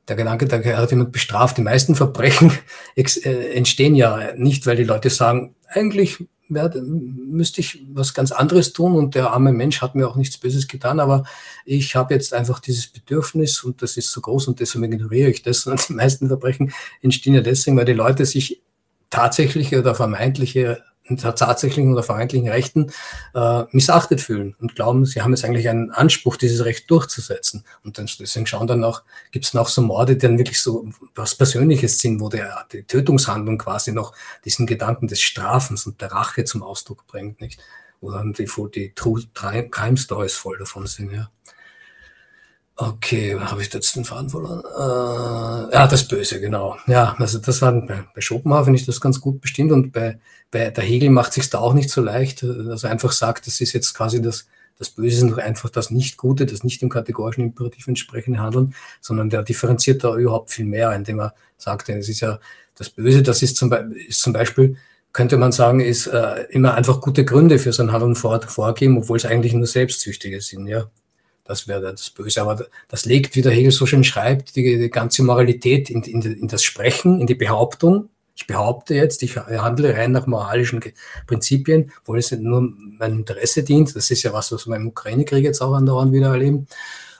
[SPEAKER 2] der Gedanke, da hat jemand bestraft. Die meisten Verbrechen äh, entstehen ja nicht, weil die Leute sagen, eigentlich müsste ich was ganz anderes tun und der arme Mensch hat mir auch nichts Böses getan, aber ich habe jetzt einfach dieses Bedürfnis und das ist so groß und deswegen ignoriere ich das. Und die meisten Verbrechen entstehen ja deswegen, weil die Leute sich tatsächliche oder vermeintliche tatsächlichen oder vermeintlichen Rechten äh, missachtet fühlen und glauben, sie haben jetzt eigentlich einen Anspruch, dieses Recht durchzusetzen. Und dann, deswegen schauen dann auch, gibt es noch so Morde, die dann wirklich so was Persönliches sind, wo der, die Tötungshandlung quasi noch diesen Gedanken des Strafens und der Rache zum Ausdruck bringt, nicht? Wo dann die, die True Crime Stories voll davon sind, ja. Okay, habe ich jetzt den Faden verloren? Äh, ja, das Böse, genau. Ja, also das war bei, bei Schopenhauer finde ich das ganz gut bestimmt und bei, bei der Hegel macht sich da auch nicht so leicht, dass er einfach sagt, das ist jetzt quasi das, das Böse ist einfach das Nicht-Gute, das nicht dem kategorischen Imperativ entsprechende Handeln, sondern der differenziert da überhaupt viel mehr, indem er sagt, es ist ja das Böse, das ist zum, Be ist zum Beispiel, könnte man sagen, ist äh, immer einfach gute Gründe für sein Handeln vor, vorgeben, obwohl es eigentlich nur selbstsüchtige sind, ja. Das wäre das Böse. Aber das legt, wie der Hegel so schön schreibt, die, die ganze Moralität in, in, in, das Sprechen, in die Behauptung. Ich behaupte jetzt, ich handle rein nach moralischen Prinzipien, wo es nur mein Interesse dient. Das ist ja was, was wir im Ukraine-Krieg jetzt auch andauernd wieder erleben.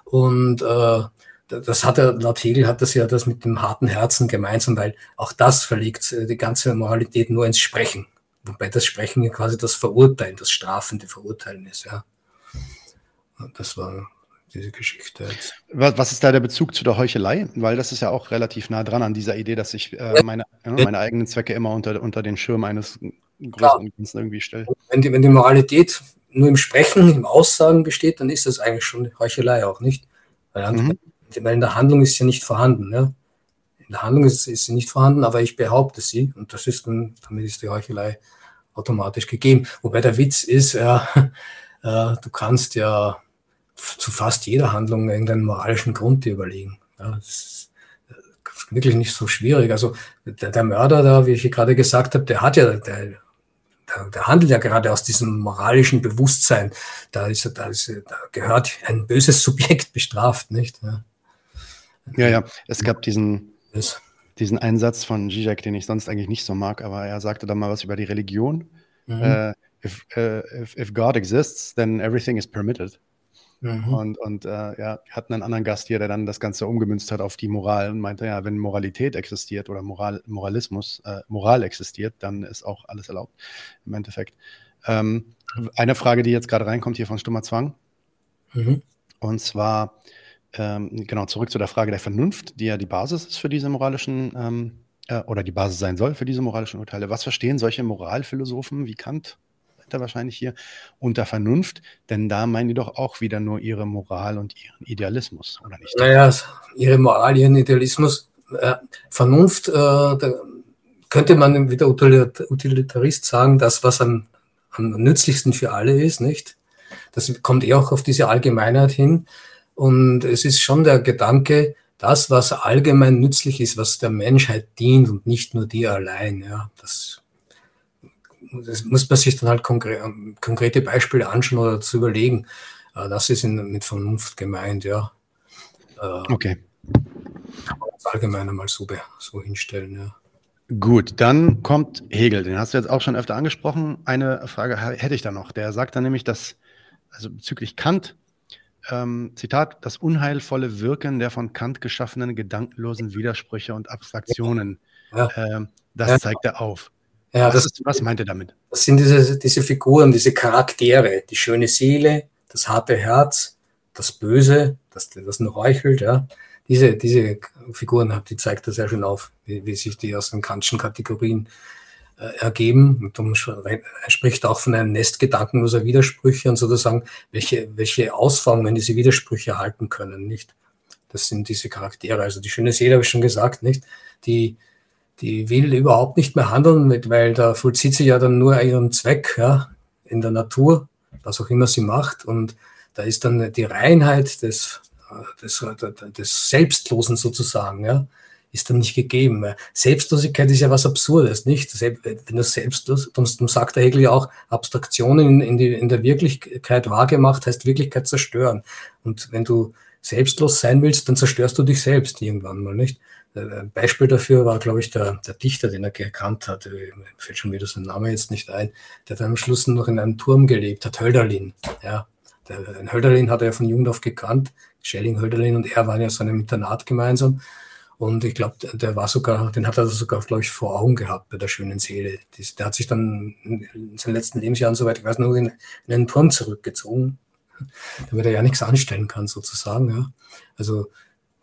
[SPEAKER 2] Und äh, das hat er, laut Hegel hat das ja das mit dem harten Herzen gemeinsam, weil auch das verlegt äh, die ganze Moralität nur ins Sprechen. Wobei das Sprechen ja quasi das Verurteilen, das strafende Verurteilen ist, ja. Das war diese Geschichte jetzt.
[SPEAKER 1] Was, ist da der Bezug zu der Heuchelei? Weil das ist ja auch relativ nah dran an dieser Idee, dass ich äh, meine, äh, meine eigenen Zwecke immer unter, unter den Schirm eines größeren Ganzen irgendwie stelle.
[SPEAKER 2] Wenn die, wenn die Moralität nur im Sprechen, im Aussagen besteht, dann ist das eigentlich schon Heuchelei auch nicht. Weil, mhm. weil in der Handlung ist sie nicht vorhanden. Ja? In der Handlung ist, ist, sie nicht vorhanden, aber ich behaupte sie und das ist dann, damit ist die Heuchelei automatisch gegeben. Wobei der Witz ist, ja, äh, du kannst ja zu fast jeder Handlung irgendeinen moralischen Grund überlegen. Ja, das ist wirklich nicht so schwierig. Also der, der Mörder da, wie ich gerade gesagt habe, der hat ja, der, der, handelt ja gerade aus diesem moralischen Bewusstsein. Da, ist, da, ist, da gehört ein böses Subjekt bestraft, nicht? Ja,
[SPEAKER 1] ja. ja. Es gab diesen, diesen Einsatz von Zizek, den ich sonst eigentlich nicht so mag, aber er sagte da mal was über die Religion. Mhm. Äh, if, uh, if, if God exists, then everything is permitted. Mhm. Und, und äh, ja, hatten einen anderen Gast hier, der dann das Ganze umgemünzt hat auf die Moral und meinte, ja, wenn Moralität existiert oder Moral, Moralismus, äh, Moral existiert, dann ist auch alles erlaubt im Endeffekt. Ähm, eine Frage, die jetzt gerade reinkommt hier von Stummer Zwang. Mhm. Und zwar, ähm, genau, zurück zu der Frage der Vernunft, die ja die Basis ist für diese moralischen, ähm, äh, oder die Basis sein soll für diese moralischen Urteile. Was verstehen solche Moralphilosophen wie Kant da wahrscheinlich hier, unter Vernunft, denn da meinen die doch auch wieder nur ihre Moral und ihren Idealismus, oder nicht?
[SPEAKER 2] Naja, ihre Moral, ihren Idealismus. Äh, Vernunft, äh, da könnte man wieder Utilitarist sagen, das, was am, am nützlichsten für alle ist, nicht? Das kommt eher auch auf diese Allgemeinheit hin. Und es ist schon der Gedanke, das, was allgemein nützlich ist, was der Menschheit dient und nicht nur dir allein. Ja, das, das muss man sich dann halt konkre konkrete Beispiele anschauen oder zu überlegen. Äh, das ist in, mit Vernunft gemeint, ja.
[SPEAKER 1] Äh, okay.
[SPEAKER 2] Das allgemein einmal so, so hinstellen, ja.
[SPEAKER 1] Gut, dann kommt Hegel, den hast du jetzt auch schon öfter angesprochen. Eine Frage hätte ich da noch. Der sagt dann nämlich, dass, also bezüglich Kant, ähm, Zitat, das unheilvolle Wirken der von Kant geschaffenen gedankenlosen Widersprüche und Abstraktionen. Ja. Ähm, das ja. zeigt er auf.
[SPEAKER 2] Ja, was,
[SPEAKER 1] das, was meint er damit?
[SPEAKER 2] Das sind diese, diese Figuren, diese Charaktere, die schöne Seele, das harte Herz, das Böse, das, das nur heuchelt, ja. Diese, diese Figuren, die zeigt er sehr schön auf, wie, wie sich die aus den Kantschen Kategorien äh, ergeben. Und er spricht auch von einem Nest gedankenloser Widersprüche und sozusagen, welche, welche Ausformungen diese Widersprüche halten können, nicht? Das sind diese Charaktere. Also die schöne Seele habe ich schon gesagt, nicht? Die, die will überhaupt nicht mehr handeln, mit, weil da vollzieht sie ja dann nur ihren Zweck, ja, in der Natur, was auch immer sie macht. Und da ist dann die Reinheit des, des, des Selbstlosen sozusagen, ja, ist dann nicht gegeben. Selbstlosigkeit ist ja was Absurdes, nicht? Wenn du selbstlos, darum sagt der Hegel ja auch, Abstraktionen in, in, die, in der Wirklichkeit wahrgemacht heißt Wirklichkeit zerstören. Und wenn du selbstlos sein willst, dann zerstörst du dich selbst irgendwann mal, nicht? Ein Beispiel dafür war, glaube ich, der, der Dichter, den er gekannt hat. Mir fällt schon wieder sein Name jetzt nicht ein. Der hat am Schluss noch in einem Turm gelebt, hat Hölderlin. Ja, der, Hölderlin hat er ja von Jugend auf gekannt. Schelling, Hölderlin und er waren ja so einem Internat gemeinsam. Und ich glaube, der war sogar, den hat er sogar, glaube ich, vor Augen gehabt bei der schönen Seele. Der hat sich dann in seinen letzten Lebensjahren, soweit ich weiß, nur in, in einen Turm zurückgezogen, damit er ja nichts anstellen kann, sozusagen. Ja. Also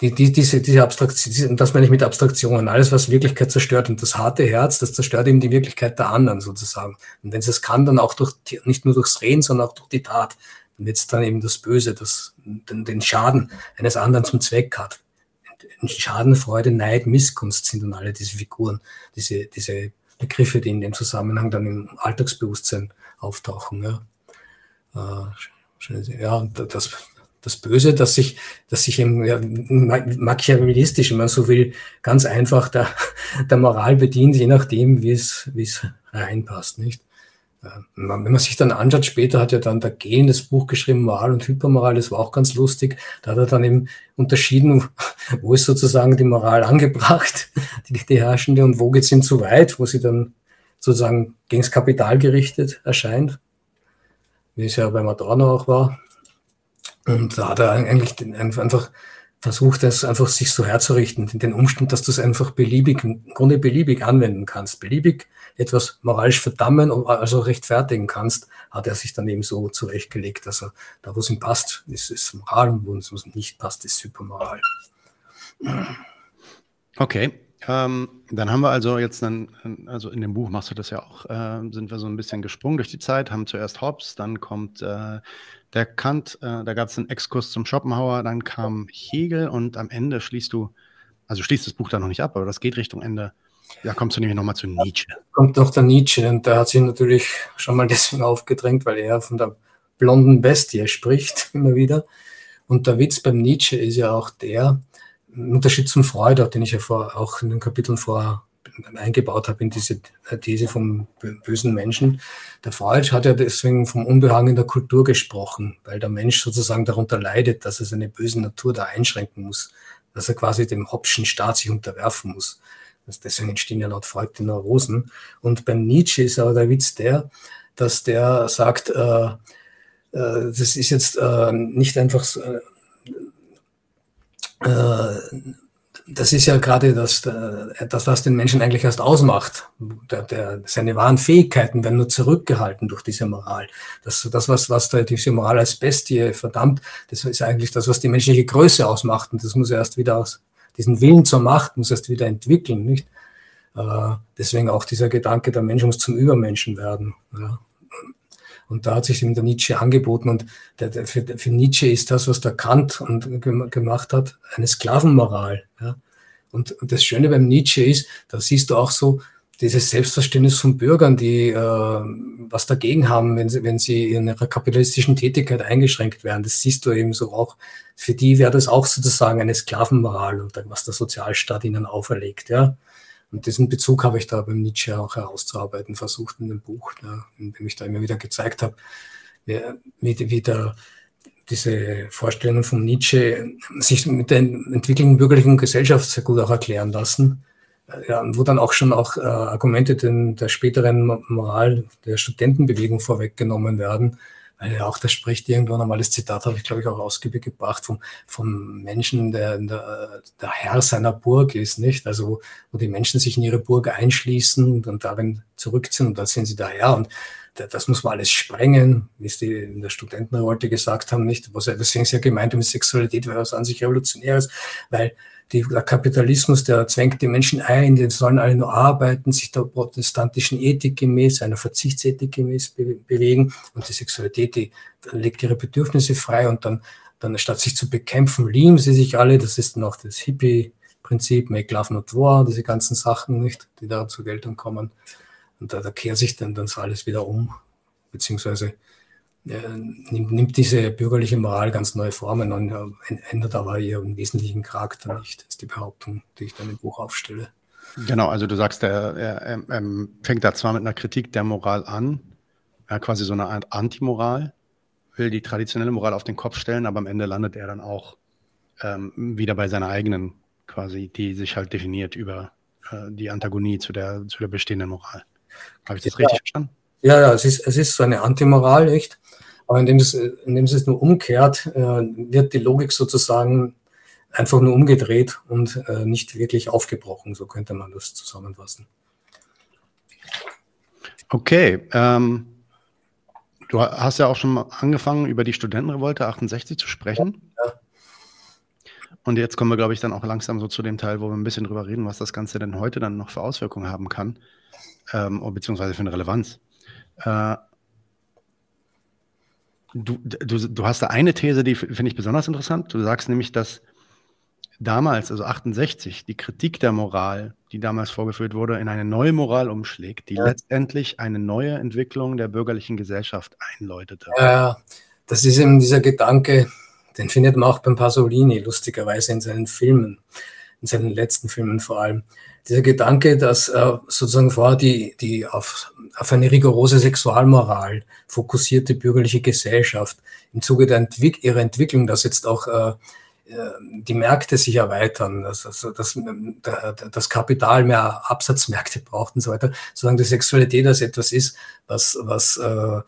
[SPEAKER 2] die, die, diese, diese Abstraktion, das meine ich mit Abstraktionen, alles, was Wirklichkeit zerstört und das harte Herz, das zerstört eben die Wirklichkeit der anderen sozusagen. Und wenn es es kann, dann auch durch, nicht nur durchs Reden, sondern auch durch die Tat. Und jetzt dann eben das Böse, das den, den Schaden eines anderen zum Zweck hat. Schadenfreude, Neid, Missgunst sind dann alle diese Figuren, diese, diese Begriffe, die in dem Zusammenhang dann im Alltagsbewusstsein auftauchen. Ja, äh, ja das, das Böse, dass sich, dass sich eben ja, machiavellistisch, wenn man so will, ganz einfach der, der Moral bedient, je nachdem, wie es, wie es reinpasst, nicht? Wenn man sich dann anschaut, später hat ja dann der Gehlen das Buch geschrieben, Moral und Hypermoral, das war auch ganz lustig. Da hat er dann eben unterschieden, wo ist sozusagen die Moral angebracht, die, die herrschende, und wo geht es ihm zu weit, wo sie dann sozusagen gegen das Kapital gerichtet erscheint, wie es ja beim Adorno auch war. Und da hat er eigentlich einfach versucht, es einfach sich so herzurichten, den Umstand, dass du es einfach beliebig, im Grunde beliebig anwenden kannst. Beliebig etwas moralisch verdammen und also rechtfertigen kannst, hat er sich dann eben so zurechtgelegt. Also da, wo es ihm passt, ist es Moral und wo es ihm nicht passt, ist Hypermoral.
[SPEAKER 1] Okay. Ähm, dann haben wir also jetzt dann, also in dem Buch machst du das ja auch, äh, sind wir so ein bisschen gesprungen durch die Zeit, haben zuerst Hobbes, dann kommt äh, der Kant, äh, da gab es einen Exkurs zum Schopenhauer, dann kam Hegel und am Ende schließt du, also schließt das Buch da noch nicht ab, aber das geht Richtung Ende ja, kommst du nämlich nochmal zu Nietzsche.
[SPEAKER 2] Kommt noch der Nietzsche und der hat sich natürlich schon mal deswegen aufgedrängt, weil er von der blonden Bestie spricht, immer wieder. Und der Witz beim Nietzsche ist ja auch der, im Unterschied zum Freud, den ich ja vor, auch in den Kapiteln vorher eingebaut habe in diese These vom bösen Menschen. Der Freud hat ja deswegen vom Unbehagen in der Kultur gesprochen, weil der Mensch sozusagen darunter leidet, dass er seine böse Natur da einschränken muss, dass er quasi dem Hopschen Staat sich unterwerfen muss. Deswegen entstehen ja laut Freud die Neurosen. Und beim Nietzsche ist aber der Witz der, dass der sagt, äh, äh, das ist jetzt äh, nicht einfach so, äh, äh, das ist ja gerade das, äh, das, was den Menschen eigentlich erst ausmacht. Der, der, seine wahren Fähigkeiten werden nur zurückgehalten durch diese Moral. Das, das was, was da diese Moral als Bestie verdammt, das ist eigentlich das, was die menschliche Größe ausmacht. Und das muss erst wieder aus, diesen Willen zur Macht muss erst wieder entwickeln, nicht? Äh, deswegen auch dieser Gedanke, der Mensch muss zum Übermenschen werden. Ja. Und da hat sich eben der Nietzsche angeboten. Und der, der, für, für, Nietzsche ist das, was der Kant und, gemacht hat, eine Sklavenmoral. Ja. Und, und, das Schöne beim Nietzsche ist, da siehst du auch so dieses Selbstverständnis von Bürgern, die äh, was dagegen haben, wenn sie, wenn sie in ihrer kapitalistischen Tätigkeit eingeschränkt werden. Das siehst du eben so auch. Für die wäre das auch sozusagen eine Sklavenmoral, was der Sozialstaat ihnen auferlegt. Ja? Und diesen Bezug habe ich da beim Nietzsche auch herauszuarbeiten versucht in dem Buch, ja, in dem ich da immer wieder gezeigt habe, wie, wie der, diese Vorstellungen von Nietzsche sich mit der entwickelnden bürgerlichen Gesellschaft sehr gut auch erklären lassen ja, wo dann auch schon auch äh, Argumente den, der späteren Moral der Studentenbewegung vorweggenommen werden. Weil auch das spricht irgendwo ein normales Zitat, habe ich glaube ich auch ausgiebig gebracht, vom, vom Menschen, der, der, der Herr seiner Burg ist, nicht? Also wo die Menschen sich in ihre Burg einschließen und darin zurückziehen und da sind sie der Herr. Und das muss man alles sprengen, wie es die in der Studentenrevolte gesagt haben, nicht? Was, deswegen ist ja gemeint mit Sexualität wäre was an sich Revolutionäres, weil die, der Kapitalismus, der zwängt die Menschen ein, die sollen alle nur arbeiten, sich der protestantischen Ethik gemäß, einer Verzichtsethik gemäß be bewegen und die Sexualität, die legt ihre Bedürfnisse frei und dann, dann statt sich zu bekämpfen, lieben sie sich alle. Das ist auch das Hippie-Prinzip, make love not war, diese ganzen Sachen, nicht, die da zur Geltung kommen. Und da, da kehrt sich dann, dann so alles wieder um, beziehungsweise nimmt, nimmt diese bürgerliche Moral ganz neue Formen an, ändert aber ihren wesentlichen Charakter nicht. Das ist die Behauptung, die ich dann im Buch aufstelle.
[SPEAKER 1] Genau, also du sagst, er, er, er fängt da zwar mit einer Kritik der Moral an, ja, quasi so eine Art Antimoral, will die traditionelle Moral auf den Kopf stellen, aber am Ende landet er dann auch ähm, wieder bei seiner eigenen, quasi, die sich halt definiert über äh, die Antagonie zu der, zu der bestehenden Moral. Habe ich das ja. richtig verstanden?
[SPEAKER 2] Ja, ja, es ist, es ist so eine Antimoral, echt. Aber indem es, indem es nur umkehrt, äh, wird die Logik sozusagen einfach nur umgedreht und äh, nicht wirklich aufgebrochen. So könnte man das zusammenfassen.
[SPEAKER 1] Okay. Ähm, du hast ja auch schon angefangen, über die Studentenrevolte 68 zu sprechen. Ja. Und jetzt kommen wir, glaube ich, dann auch langsam so zu dem Teil, wo wir ein bisschen drüber reden, was das Ganze denn heute dann noch für Auswirkungen haben kann, ähm, beziehungsweise für eine Relevanz. Äh, du, du, du hast da eine These, die finde ich besonders interessant. Du sagst nämlich, dass damals, also 68, die Kritik der Moral, die damals vorgeführt wurde, in eine neue Moral umschlägt, die ja. letztendlich eine neue Entwicklung der bürgerlichen Gesellschaft einläutete.
[SPEAKER 2] Ja, das ist eben dieser Gedanke, den findet man auch beim Pasolini, lustigerweise in seinen Filmen, in seinen letzten Filmen vor allem dieser Gedanke, dass äh, sozusagen vorher die, die auf, auf eine rigorose Sexualmoral fokussierte bürgerliche Gesellschaft im Zuge der Entwick ihrer Entwicklung, dass jetzt auch äh, äh die Märkte sich erweitern, dass, also, dass das Kapital mehr Absatzmärkte braucht und so weiter, solange die Sexualität als etwas ist, was, was äh,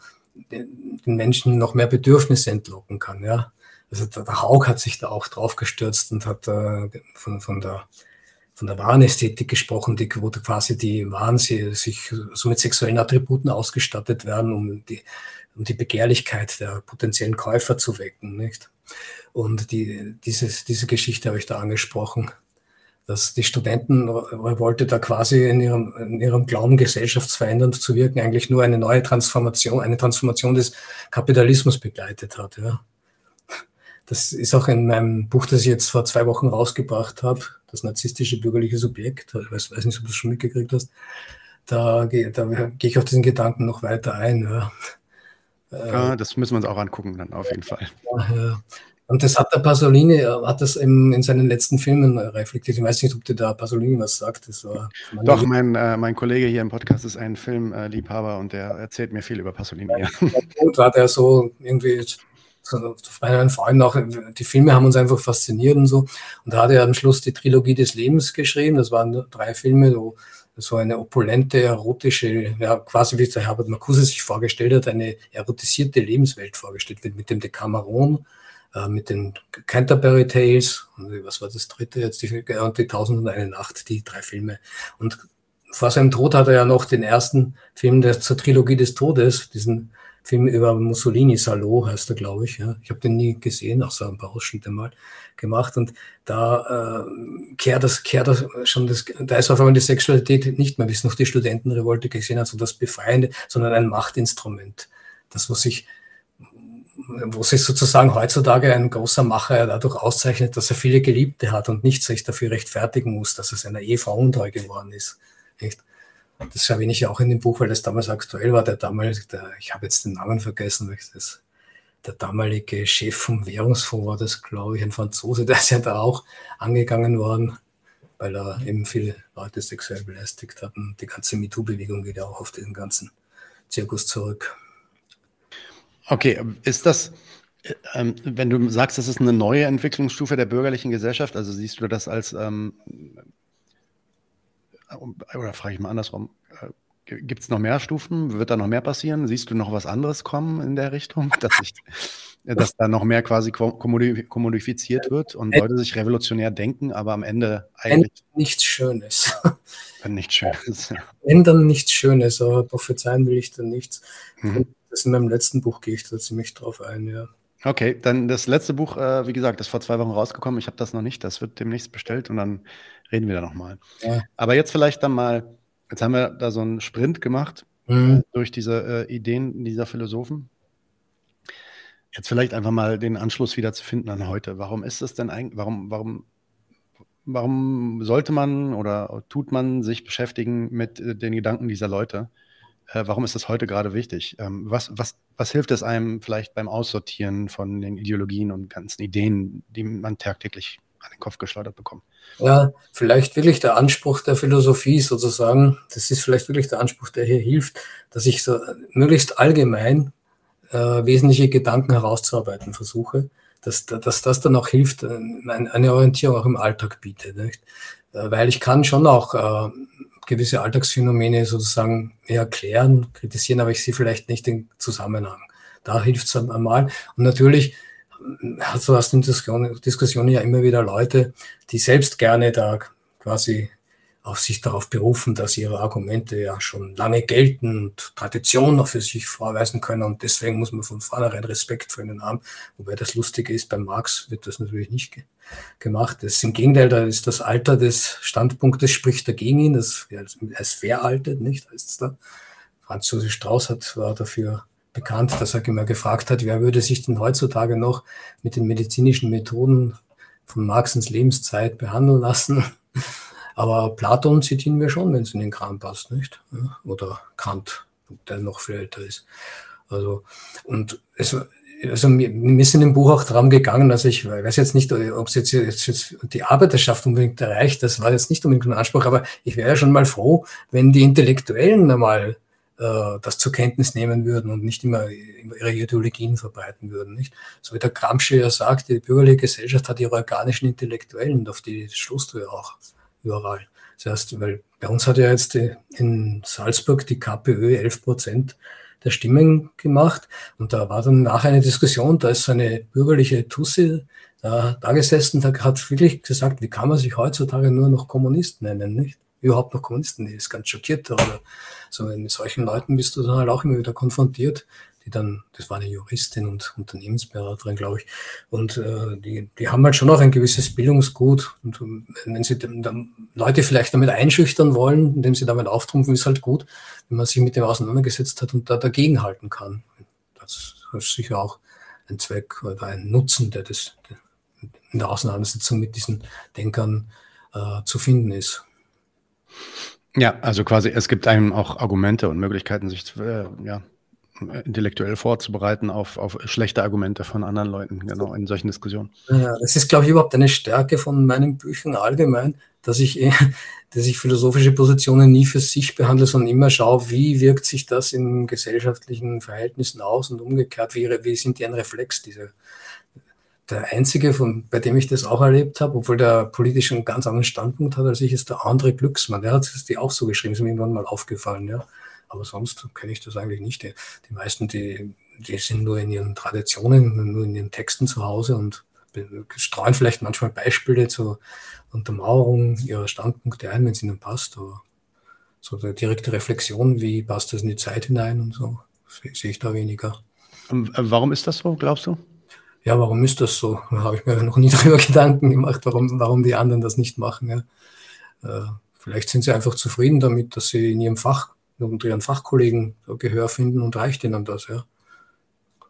[SPEAKER 2] den Menschen noch mehr Bedürfnisse entlocken kann. Ja? Also der Haug hat sich da auch drauf gestürzt und hat äh, von, von der von der Warenästhetik gesprochen, die, wo quasi die Waren sie, sich so mit sexuellen Attributen ausgestattet werden, um die, um die Begehrlichkeit der potenziellen Käufer zu wecken. Nicht? Und die, dieses, diese Geschichte habe ich da angesprochen, dass die Studentenrevolte da quasi in ihrem, in ihrem Glauben, gesellschaftsverändernd zu wirken, eigentlich nur eine neue Transformation, eine Transformation des Kapitalismus begleitet hat. Ja. Das ist auch in meinem Buch, das ich jetzt vor zwei Wochen rausgebracht habe, das narzisstische bürgerliche Subjekt, ich weiß, weiß nicht, ob du es schon mitgekriegt hast, da, da gehe ich auf diesen Gedanken noch weiter ein. Ja.
[SPEAKER 1] ja das müssen wir uns auch angucken, dann auf jeden Fall.
[SPEAKER 2] Ja, ja. Und das hat der Pasolini, äh, hat das in, in seinen letzten Filmen reflektiert. Ich weiß nicht, ob dir der Pasolini was sagt.
[SPEAKER 1] Doch, mein, äh, mein Kollege hier im Podcast ist ein Filmliebhaber und der erzählt mir viel über Pasolini. Ja,
[SPEAKER 2] und war der so irgendwie bei meinen Freunden auch, die Filme haben uns einfach fasziniert und so. Und da hat er am Schluss die Trilogie des Lebens geschrieben. Das waren drei Filme, wo so eine opulente, erotische, ja, quasi wie der Herbert Marcuse sich vorgestellt hat, eine erotisierte Lebenswelt vorgestellt wird mit dem Decameron, äh, mit den Canterbury Tales und was war das dritte jetzt, die, und die Tausend und eine Nacht, die drei Filme. Und vor seinem Tod hat er ja noch den ersten Film der zur Trilogie des Todes, diesen Film über Mussolini, Salo heißt er, glaube ich. Ja. Ich habe den nie gesehen, auch so ein paar Ausschnitte mal gemacht. Und da äh, kehrt das, kehrt das schon das, da ist auf einmal die Sexualität nicht mehr, wie es noch die Studentenrevolte gesehen hat, so das Befreiende, sondern ein Machtinstrument. Das, was sich wo sich sozusagen heutzutage ein großer Macher dadurch auszeichnet, dass er viele Geliebte hat und nicht sich dafür rechtfertigen muss, dass er seiner Ehefrau untreu geworden ist. Nicht? Das erwähne ich ja auch in dem Buch, weil das damals aktuell war. Der damalige, der, ich habe jetzt den Namen vergessen, weil das, der damalige Chef vom Währungsfonds war das, glaube ich, ein Franzose, der ist ja da auch angegangen worden, weil er eben viele Leute sexuell belästigt hat. Und die ganze MeToo-Bewegung geht ja auch auf den ganzen Zirkus zurück.
[SPEAKER 1] Okay, ist das, ähm, wenn du sagst, das ist eine neue Entwicklungsstufe der bürgerlichen Gesellschaft, also siehst du das als, ähm, oder frage ich mal andersrum, äh, gibt es noch mehr Stufen? Wird da noch mehr passieren? Siehst du noch was anderes kommen in der Richtung, dass, ich, dass da noch mehr quasi kommodifiziert wird und Leute sich revolutionär denken, aber am Ende
[SPEAKER 2] eigentlich. Nichts Schönes.
[SPEAKER 1] Wenn nichts Schönes. Ja.
[SPEAKER 2] Wenn dann nichts Schönes, aber prophezeien will ich dann nichts. Mhm. Das in meinem letzten Buch gehe ich da ziemlich drauf ein, ja.
[SPEAKER 1] Okay, dann das letzte Buch, äh, wie gesagt, ist vor zwei Wochen rausgekommen. Ich habe das noch nicht. Das wird demnächst bestellt und dann reden wir da nochmal. Ja. Aber jetzt vielleicht dann mal, jetzt haben wir da so einen Sprint gemacht mhm. durch diese äh, Ideen dieser Philosophen. Jetzt vielleicht einfach mal den Anschluss wieder zu finden an heute. Warum ist es denn eigentlich, warum, warum, warum sollte man oder tut man sich beschäftigen mit äh, den Gedanken dieser Leute? Äh, warum ist das heute gerade wichtig? Ähm, was, was, was hilft es einem vielleicht beim Aussortieren von den Ideologien und ganzen Ideen, die man tagtäglich an den Kopf geschleudert bekommt?
[SPEAKER 2] Ja, vielleicht wirklich der Anspruch der Philosophie sozusagen. Das ist vielleicht wirklich der Anspruch, der hier hilft, dass ich so möglichst allgemein äh, wesentliche Gedanken herauszuarbeiten versuche, dass, dass das dann auch hilft, äh, eine Orientierung auch im Alltag bietet. Nicht? Äh, weil ich kann schon auch äh, gewisse Alltagsphänomene sozusagen erklären, kritisieren, aber ich sehe vielleicht nicht den Zusammenhang. Da hilft es einmal. Und natürlich hast du aus den Diskussionen, Diskussionen ja immer wieder Leute, die selbst gerne da quasi auf sich darauf berufen, dass ihre Argumente ja schon lange gelten und Tradition noch für sich vorweisen können und deswegen muss man von vornherein Respekt vor ihnen haben. Wobei das Lustige ist, beim Marx wird das natürlich nicht ge gemacht. Das ist im Gegenteil, da ist das Alter des Standpunktes spricht dagegen ihn, das er ist veraltet, nicht? Es da. Franz Josef Strauß hat, war dafür bekannt, dass er immer gefragt hat, wer würde sich denn heutzutage noch mit den medizinischen Methoden von Marxens Lebenszeit behandeln lassen? Aber Platon zitieren wir schon, wenn es in den Kram passt, nicht? Oder Kant, der noch viel älter ist. Also, und es, also mir, mir ist in dem Buch auch darum gegangen, also ich weiß jetzt nicht, ob es jetzt, jetzt, jetzt die Arbeiterschaft unbedingt erreicht, das war jetzt nicht unbedingt ein Anspruch, aber ich wäre ja schon mal froh, wenn die Intellektuellen einmal das zur Kenntnis nehmen würden und nicht immer ihre Ideologien verbreiten würden. Nicht? So wie der Gramsci ja sagt, die bürgerliche Gesellschaft hat ihre organischen Intellektuellen auf die stoßt du ja auch überall. Das heißt, weil bei uns hat ja jetzt die, in Salzburg die KPÖ 11 Prozent der Stimmen gemacht und da war dann nachher eine Diskussion, da ist so eine bürgerliche Tussi da, da gesessen, da hat wirklich gesagt, wie kann man sich heutzutage nur noch Kommunist nennen, nicht? Überhaupt noch Kommunisten, die ist ganz schockiert darüber. So, mit solchen Leuten bist du dann halt auch immer wieder konfrontiert die dann, das war eine Juristin und Unternehmensberaterin, glaube ich, und äh, die, die haben halt schon auch ein gewisses Bildungsgut und wenn sie dann Leute vielleicht damit einschüchtern wollen, indem sie damit auftrumpfen, ist halt gut, wenn man sich mit dem auseinandergesetzt hat und da dagegenhalten kann. Das ist sicher auch ein Zweck oder ein Nutzen, der das in der Auseinandersetzung mit diesen Denkern äh, zu finden ist.
[SPEAKER 1] Ja, also quasi, es gibt einem auch Argumente und Möglichkeiten, sich äh, ja, intellektuell vorzubereiten auf, auf schlechte Argumente von anderen Leuten, genau, in solchen Diskussionen.
[SPEAKER 2] Ja, das ist, glaube ich, überhaupt eine Stärke von meinen Büchern allgemein, dass ich, dass ich philosophische Positionen nie für sich behandle, sondern immer schaue, wie wirkt sich das in gesellschaftlichen Verhältnissen aus und umgekehrt, wie, wie sind die ein Reflex dieser. Der einzige, von, bei dem ich das auch erlebt habe, obwohl der politisch einen ganz anderen Standpunkt hat als ich, ist der André Glücksmann. Der hat es die auch so geschrieben, ist mir irgendwann mal aufgefallen, ja. Aber sonst kenne ich das eigentlich nicht. Die, die meisten, die, die sind nur in ihren Traditionen, nur in ihren Texten zu Hause und streuen vielleicht manchmal Beispiele zur Untermauerung ihrer Standpunkte ein, wenn es ihnen passt. Aber so eine direkte Reflexion, wie passt das in die Zeit hinein und so, sehe ich da weniger.
[SPEAKER 1] Äh, warum ist das so, glaubst du?
[SPEAKER 2] Ja, warum ist das so? Da habe ich mir noch nie darüber Gedanken gemacht, warum, warum die anderen das nicht machen. Ja. Äh, vielleicht sind sie einfach zufrieden damit, dass sie in ihrem Fach unter ihren Fachkollegen Gehör finden und reicht ihnen das, ja.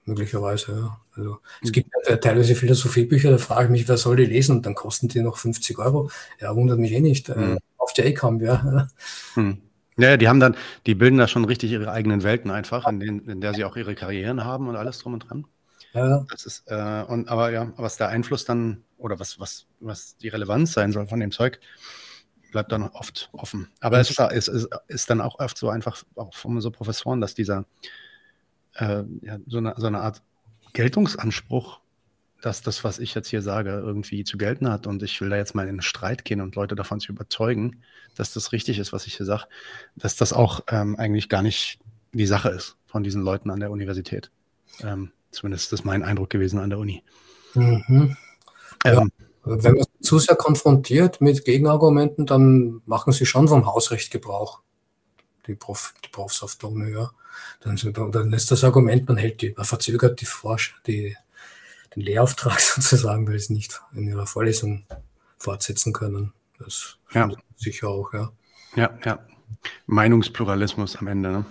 [SPEAKER 2] Möglicherweise, ja. Also es mhm. gibt ja teilweise Philosophiebücher, da frage ich mich, wer soll die lesen und dann kosten die noch 50 Euro. Ja, wundert mich eh nicht. Mhm. Auf die eh kaum, ja. Mhm.
[SPEAKER 1] Ja, die haben dann, die bilden da schon richtig ihre eigenen Welten einfach, in, denen, in der sie auch ihre Karrieren haben und alles drum und dran. Ja. Das ist, äh, und, aber ja, was der Einfluss dann oder was, was, was die Relevanz sein soll von dem Zeug, bleibt dann oft offen. Aber es ist, ist, ist, ist dann auch oft so einfach, auch von so Professoren, dass dieser äh, ja, so, eine, so eine Art Geltungsanspruch, dass das, was ich jetzt hier sage, irgendwie zu gelten hat und ich will da jetzt mal in einen Streit gehen und Leute davon zu überzeugen, dass das richtig ist, was ich hier sage, dass das auch ähm, eigentlich gar nicht die Sache ist von diesen Leuten an der Universität. Ähm, zumindest ist das mein Eindruck gewesen an der Uni. Mhm.
[SPEAKER 2] Ähm, wenn man zu sehr konfrontiert mit Gegenargumenten, dann machen sie schon vom Hausrecht Gebrauch, die, Prof, die Profs auf der Uni, ja. Dann, dann ist das Argument, man hält die, man verzögert die Forsch, die, den Lehrauftrag sozusagen, weil sie es nicht in ihrer Vorlesung fortsetzen können. Das ja. sicher auch, ja.
[SPEAKER 1] Ja, ja. Meinungspluralismus am Ende. Ne?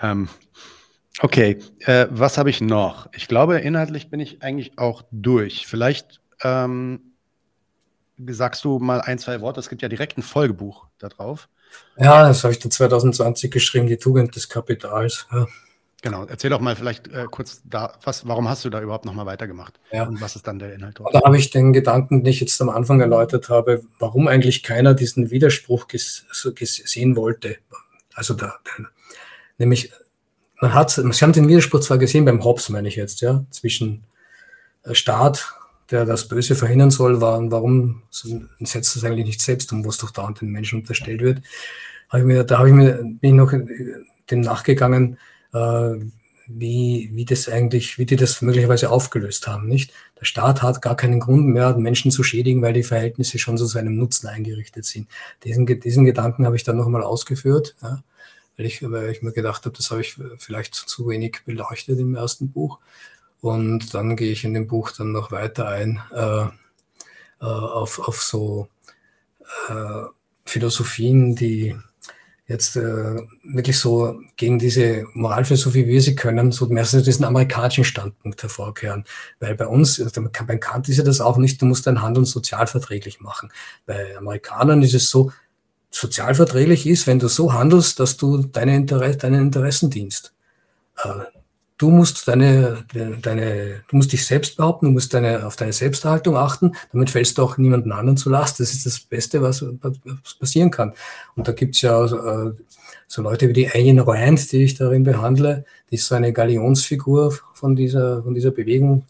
[SPEAKER 1] Ähm, okay, äh, was habe ich noch? Ich glaube, inhaltlich bin ich eigentlich auch durch. Vielleicht ähm, sagst du mal ein, zwei Worte. Es gibt ja direkt ein Folgebuch da drauf.
[SPEAKER 2] Ja, das habe ich dann 2020 geschrieben, die Tugend des Kapitals. Ja.
[SPEAKER 1] Genau, erzähl doch mal vielleicht äh, kurz da, was, warum hast du da überhaupt nochmal weitergemacht?
[SPEAKER 2] Ja. Und was ist dann der Inhalt dort? Da habe ich den Gedanken, den ich jetzt am Anfang erläutert habe, warum eigentlich keiner diesen Widerspruch ges sehen wollte. Also da, nämlich, man hat, sie haben den Widerspruch zwar gesehen beim Hobbes, meine ich jetzt, ja, zwischen äh, Staat, der das Böse verhindern soll, war, und warum setzt das eigentlich nicht selbst um, was doch da an den Menschen unterstellt wird. Hab ich mir, da habe ich mir, bin ich noch dem nachgegangen, äh, wie, wie das eigentlich, wie die das möglicherweise aufgelöst haben, nicht? Der Staat hat gar keinen Grund mehr, Menschen zu schädigen, weil die Verhältnisse schon zu seinem Nutzen eingerichtet sind. Diesen, diesen Gedanken habe ich dann nochmal ausgeführt, ja, weil, ich, weil ich mir gedacht habe, das habe ich vielleicht zu wenig beleuchtet im ersten Buch. Und dann gehe ich in dem Buch dann noch weiter ein äh, äh, auf, auf so äh, Philosophien, die jetzt äh, wirklich so gegen diese Moralphilosophie, wie wir sie können, so mehr so diesen amerikanischen Standpunkt hervorkehren. Weil bei uns, also bei Kant ist ja das auch nicht, du musst dein Handeln sozialverträglich machen. Bei Amerikanern ist es so, sozialverträglich ist, wenn du so handelst, dass du deine Interesse, deinen Interessen dienst. Äh, du musst deine, deine, du musst dich selbst behaupten, du musst deine, auf deine Selbsterhaltung achten, damit fällst du auch niemanden anderen zu Last. Das ist das Beste, was, was passieren kann. Und da gibt's ja äh, so Leute wie die Ayn Rand, die ich darin behandle, die ist so eine Galionsfigur von dieser, von dieser Bewegung.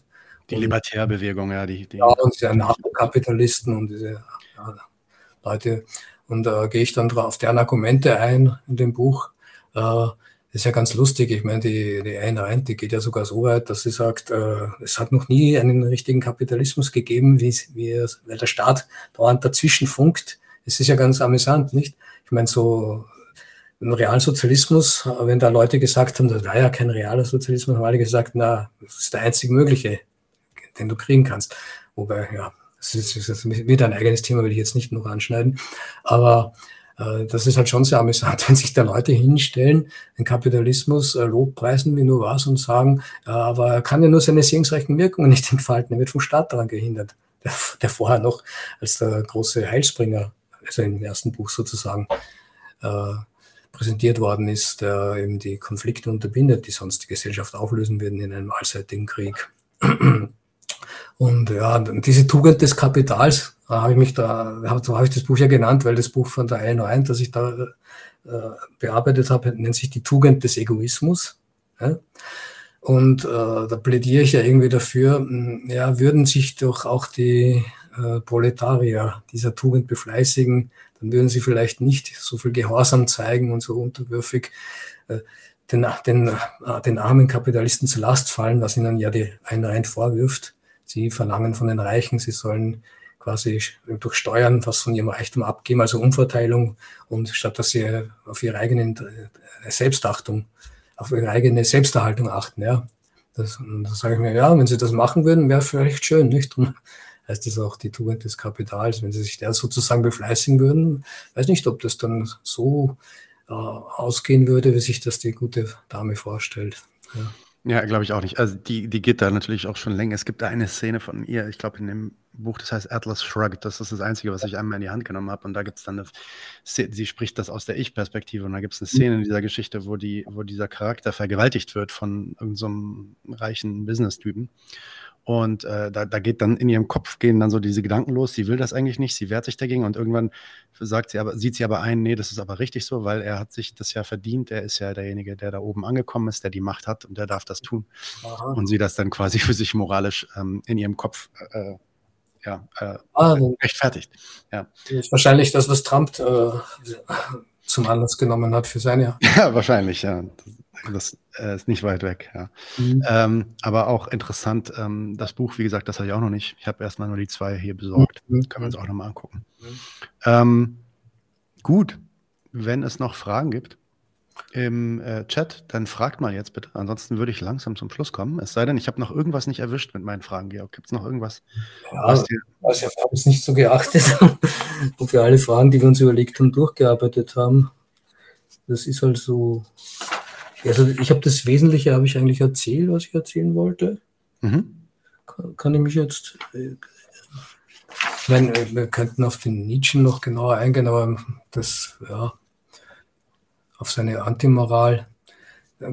[SPEAKER 1] Die Libertärbewegung, ja. Die,
[SPEAKER 2] die ja, und diese Anarchokapitalisten und diese ja, Leute. Und da gehe ich dann auf deren Argumente ein in dem Buch. Äh, das ist ja ganz lustig. Ich meine, die, die Rand, die geht ja sogar so weit, dass sie sagt, äh, es hat noch nie einen richtigen Kapitalismus gegeben, wie, wie weil der Staat dauernd dazwischen funkt. Es ist ja ganz amüsant, nicht? Ich meine, so im Realsozialismus, wenn da Leute gesagt haben, da war ja kein realer Sozialismus, haben alle gesagt, na, das ist der einzig mögliche, den du kriegen kannst. Wobei, ja, das ist, das ist wieder ein eigenes Thema, will ich jetzt nicht noch anschneiden. Aber äh, das ist halt schon sehr amüsant, wenn sich da Leute hinstellen, den Kapitalismus äh, lobpreisen wie nur was und sagen, aber er kann ja nur seine segensreichen Wirkungen nicht entfalten, er wird vom Staat daran gehindert, der, der vorher noch als der große Heilsbringer, also im ersten Buch sozusagen, äh, präsentiert worden ist, der eben die Konflikte unterbindet, die sonst die Gesellschaft auflösen würden in einem allseitigen Krieg. Und ja, diese Tugend des Kapitals, da habe ich mich da, habe ich das Buch ja genannt, weil das Buch von der Ayn Rand, das ich da äh, bearbeitet habe, nennt sich die Tugend des Egoismus. Ja? Und äh, da plädiere ich ja irgendwie dafür, hm, ja, würden sich doch auch die äh, Proletarier dieser Tugend befleißigen, dann würden sie vielleicht nicht so viel Gehorsam zeigen und so unterwürfig äh, den, den, äh, den armen Kapitalisten zur Last fallen, was ihnen ja die Ayn Rand vorwirft. Sie verlangen von den Reichen, sie sollen quasi durch Steuern was von ihrem Reichtum abgeben, also Umverteilung und statt dass sie auf ihre eigene äh, Selbstachtung, auf ihre eigene Selbsterhaltung achten, ja. Das, das sage ich mir, ja, wenn sie das machen würden, wäre vielleicht schön, nicht? Und heißt das auch die Tugend des Kapitals, wenn sie sich der sozusagen befleißigen würden, weiß nicht, ob das dann so äh, ausgehen würde, wie sich das die gute Dame vorstellt. Ja.
[SPEAKER 1] Ja, glaube ich auch nicht. Also die, die geht da natürlich auch schon länger. Es gibt da eine Szene von ihr, ich glaube in dem Buch, das heißt Atlas Shrugged. Das ist das Einzige, was ich einmal in die Hand genommen habe. Und da gibt es dann eine Szene, sie spricht das aus der Ich-Perspektive. Und da gibt es eine Szene in dieser Geschichte, wo, die, wo dieser Charakter vergewaltigt wird von irgendeinem so reichen Business-Typen. Und äh, da, da geht dann in ihrem Kopf gehen dann so diese Gedanken los, sie will das eigentlich nicht, sie wehrt sich dagegen und irgendwann sagt sie aber, sieht sie aber ein, nee, das ist aber richtig so, weil er hat sich das ja verdient, er ist ja derjenige, der da oben angekommen ist, der die Macht hat und der darf das tun. Aha. Und sie das dann quasi für sich moralisch ähm, in ihrem Kopf äh, ja, äh, ah, rechtfertigt. Ja.
[SPEAKER 2] Ist wahrscheinlich das, was Trump äh, zum Anlass genommen hat für seine.
[SPEAKER 1] Ja, wahrscheinlich, ja. Das äh, ist nicht weit weg, ja. Mhm. Ähm, aber auch interessant, ähm, das Buch, wie gesagt, das habe ich auch noch nicht. Ich habe erstmal nur die zwei hier besorgt. Mhm. Können wir uns auch nochmal angucken. Mhm. Ähm, gut, wenn es noch Fragen gibt im äh, Chat, dann fragt mal jetzt bitte. Ansonsten würde ich langsam zum Schluss kommen. Es sei denn, ich habe noch irgendwas nicht erwischt mit meinen Fragen, Georg. Gibt es noch irgendwas?
[SPEAKER 2] Ja, also ich habe es nicht so geachtet, ob wir alle Fragen, die wir uns überlegt haben, durchgearbeitet haben. Das ist halt so also ich habe das Wesentliche, habe ich eigentlich erzählt, was ich erzählen wollte. Mhm. Kann, kann, ich mich jetzt... Äh, ich meine, wir könnten auf den Nietzsche noch genauer eingehen, aber das, ja, auf seine Antimoral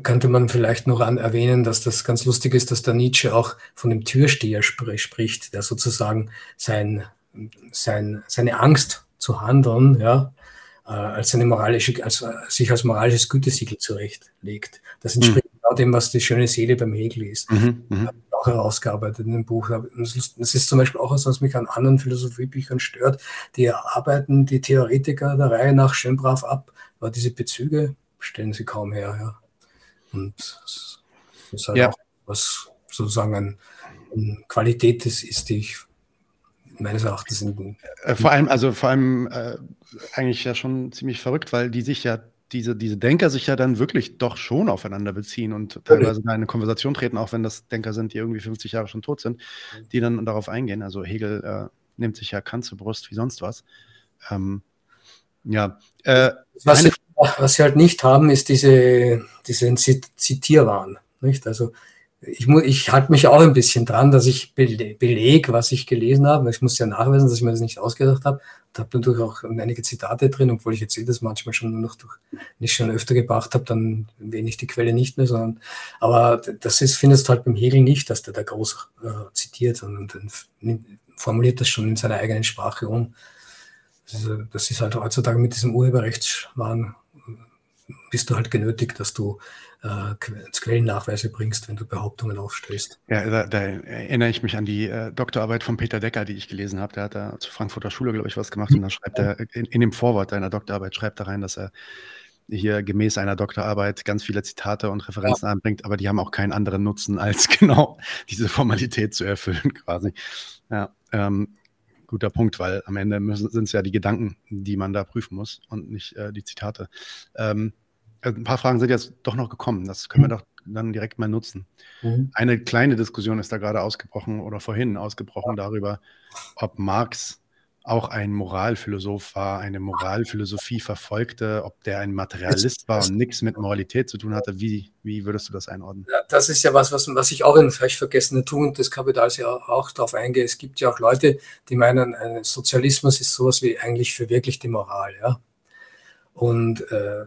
[SPEAKER 2] könnte man vielleicht noch an erwähnen, dass das ganz lustig ist, dass der Nietzsche auch von dem Türsteher spr spricht, der sozusagen sein, sein, seine Angst zu handeln, ja, äh, als eine moralische, als, sich als moralisches Gütesiegel zurechtlegt. Das entspricht mhm. genau dem, was die schöne Seele beim Hegel ist. Mhm, mhm. auch herausgearbeitet in dem Buch. Das ist zum Beispiel auch was, was mich an anderen Philosophiebüchern stört. Die arbeiten die Theoretiker der Reihe nach schön brav ab, aber diese Bezüge stellen sie kaum her. Ja. Und das ist halt ja. auch was sozusagen eine ein Qualität ist, ist, die ich meines Erachtens
[SPEAKER 1] sind. Äh, vor allem, also vor allem äh, eigentlich ja schon ziemlich verrückt, weil die sich ja, diese, diese Denker sich ja dann wirklich doch schon aufeinander beziehen und teilweise in eine Konversation treten, auch wenn das Denker sind, die irgendwie 50 Jahre schon tot sind, die dann darauf eingehen. Also Hegel äh, nimmt sich ja Kant zur Brust wie sonst was. Ähm, ja.
[SPEAKER 2] Äh, was, sie, was, sie, halt nicht haben, ist diese, diese Zitierwahn. Nicht? Also ich, ich halte mich auch ein bisschen dran, dass ich belege, was ich gelesen habe. Ich muss ja nachweisen, dass ich mir das nicht ausgedacht habe. Und habe natürlich auch einige Zitate drin, obwohl ich jetzt eh das manchmal schon nur noch durch, nicht schon öfter gebracht habe, dann erwähne ich die Quelle nicht mehr, sondern, aber das ist, findest du halt beim Hegel nicht, dass der da groß äh, zitiert, sondern dann formuliert das schon in seiner eigenen Sprache um. Also das ist halt heutzutage mit diesem Urheberrechtswahn äh, bist du halt genötigt, dass du äh, Quellennachweise bringst, wenn du Behauptungen aufstellst.
[SPEAKER 1] Ja, da, da erinnere ich mich an die äh, Doktorarbeit von Peter Decker, die ich gelesen habe. Der hat da zur Frankfurter Schule, glaube ich, was gemacht und da schreibt er in, in dem Vorwort seiner Doktorarbeit schreibt er rein, dass er hier gemäß einer Doktorarbeit ganz viele Zitate und Referenzen ja. anbringt, aber die haben auch keinen anderen Nutzen, als genau diese Formalität zu erfüllen, quasi. Ja, ähm, guter Punkt, weil am Ende sind es ja die Gedanken, die man da prüfen muss und nicht äh, die Zitate. Ähm, äh, ein paar Fragen sind jetzt doch noch gekommen. Das können wir mhm. doch dann direkt mal nutzen. Mhm. Eine kleine Diskussion ist da gerade ausgebrochen oder vorhin ausgebrochen darüber, ob Marx auch ein Moralphilosoph war, eine Moralphilosophie verfolgte, ob der ein Materialist war und nichts mit Moralität zu tun hatte. Wie, wie würdest du das einordnen?
[SPEAKER 2] Ja, das ist ja was, was, was ich auch in vielleicht vergessene Tugend des Kapitals ja auch darauf eingehe. Es gibt ja auch Leute, die meinen, Sozialismus ist sowas wie eigentlich verwirklichte Moral. Ja? Und äh,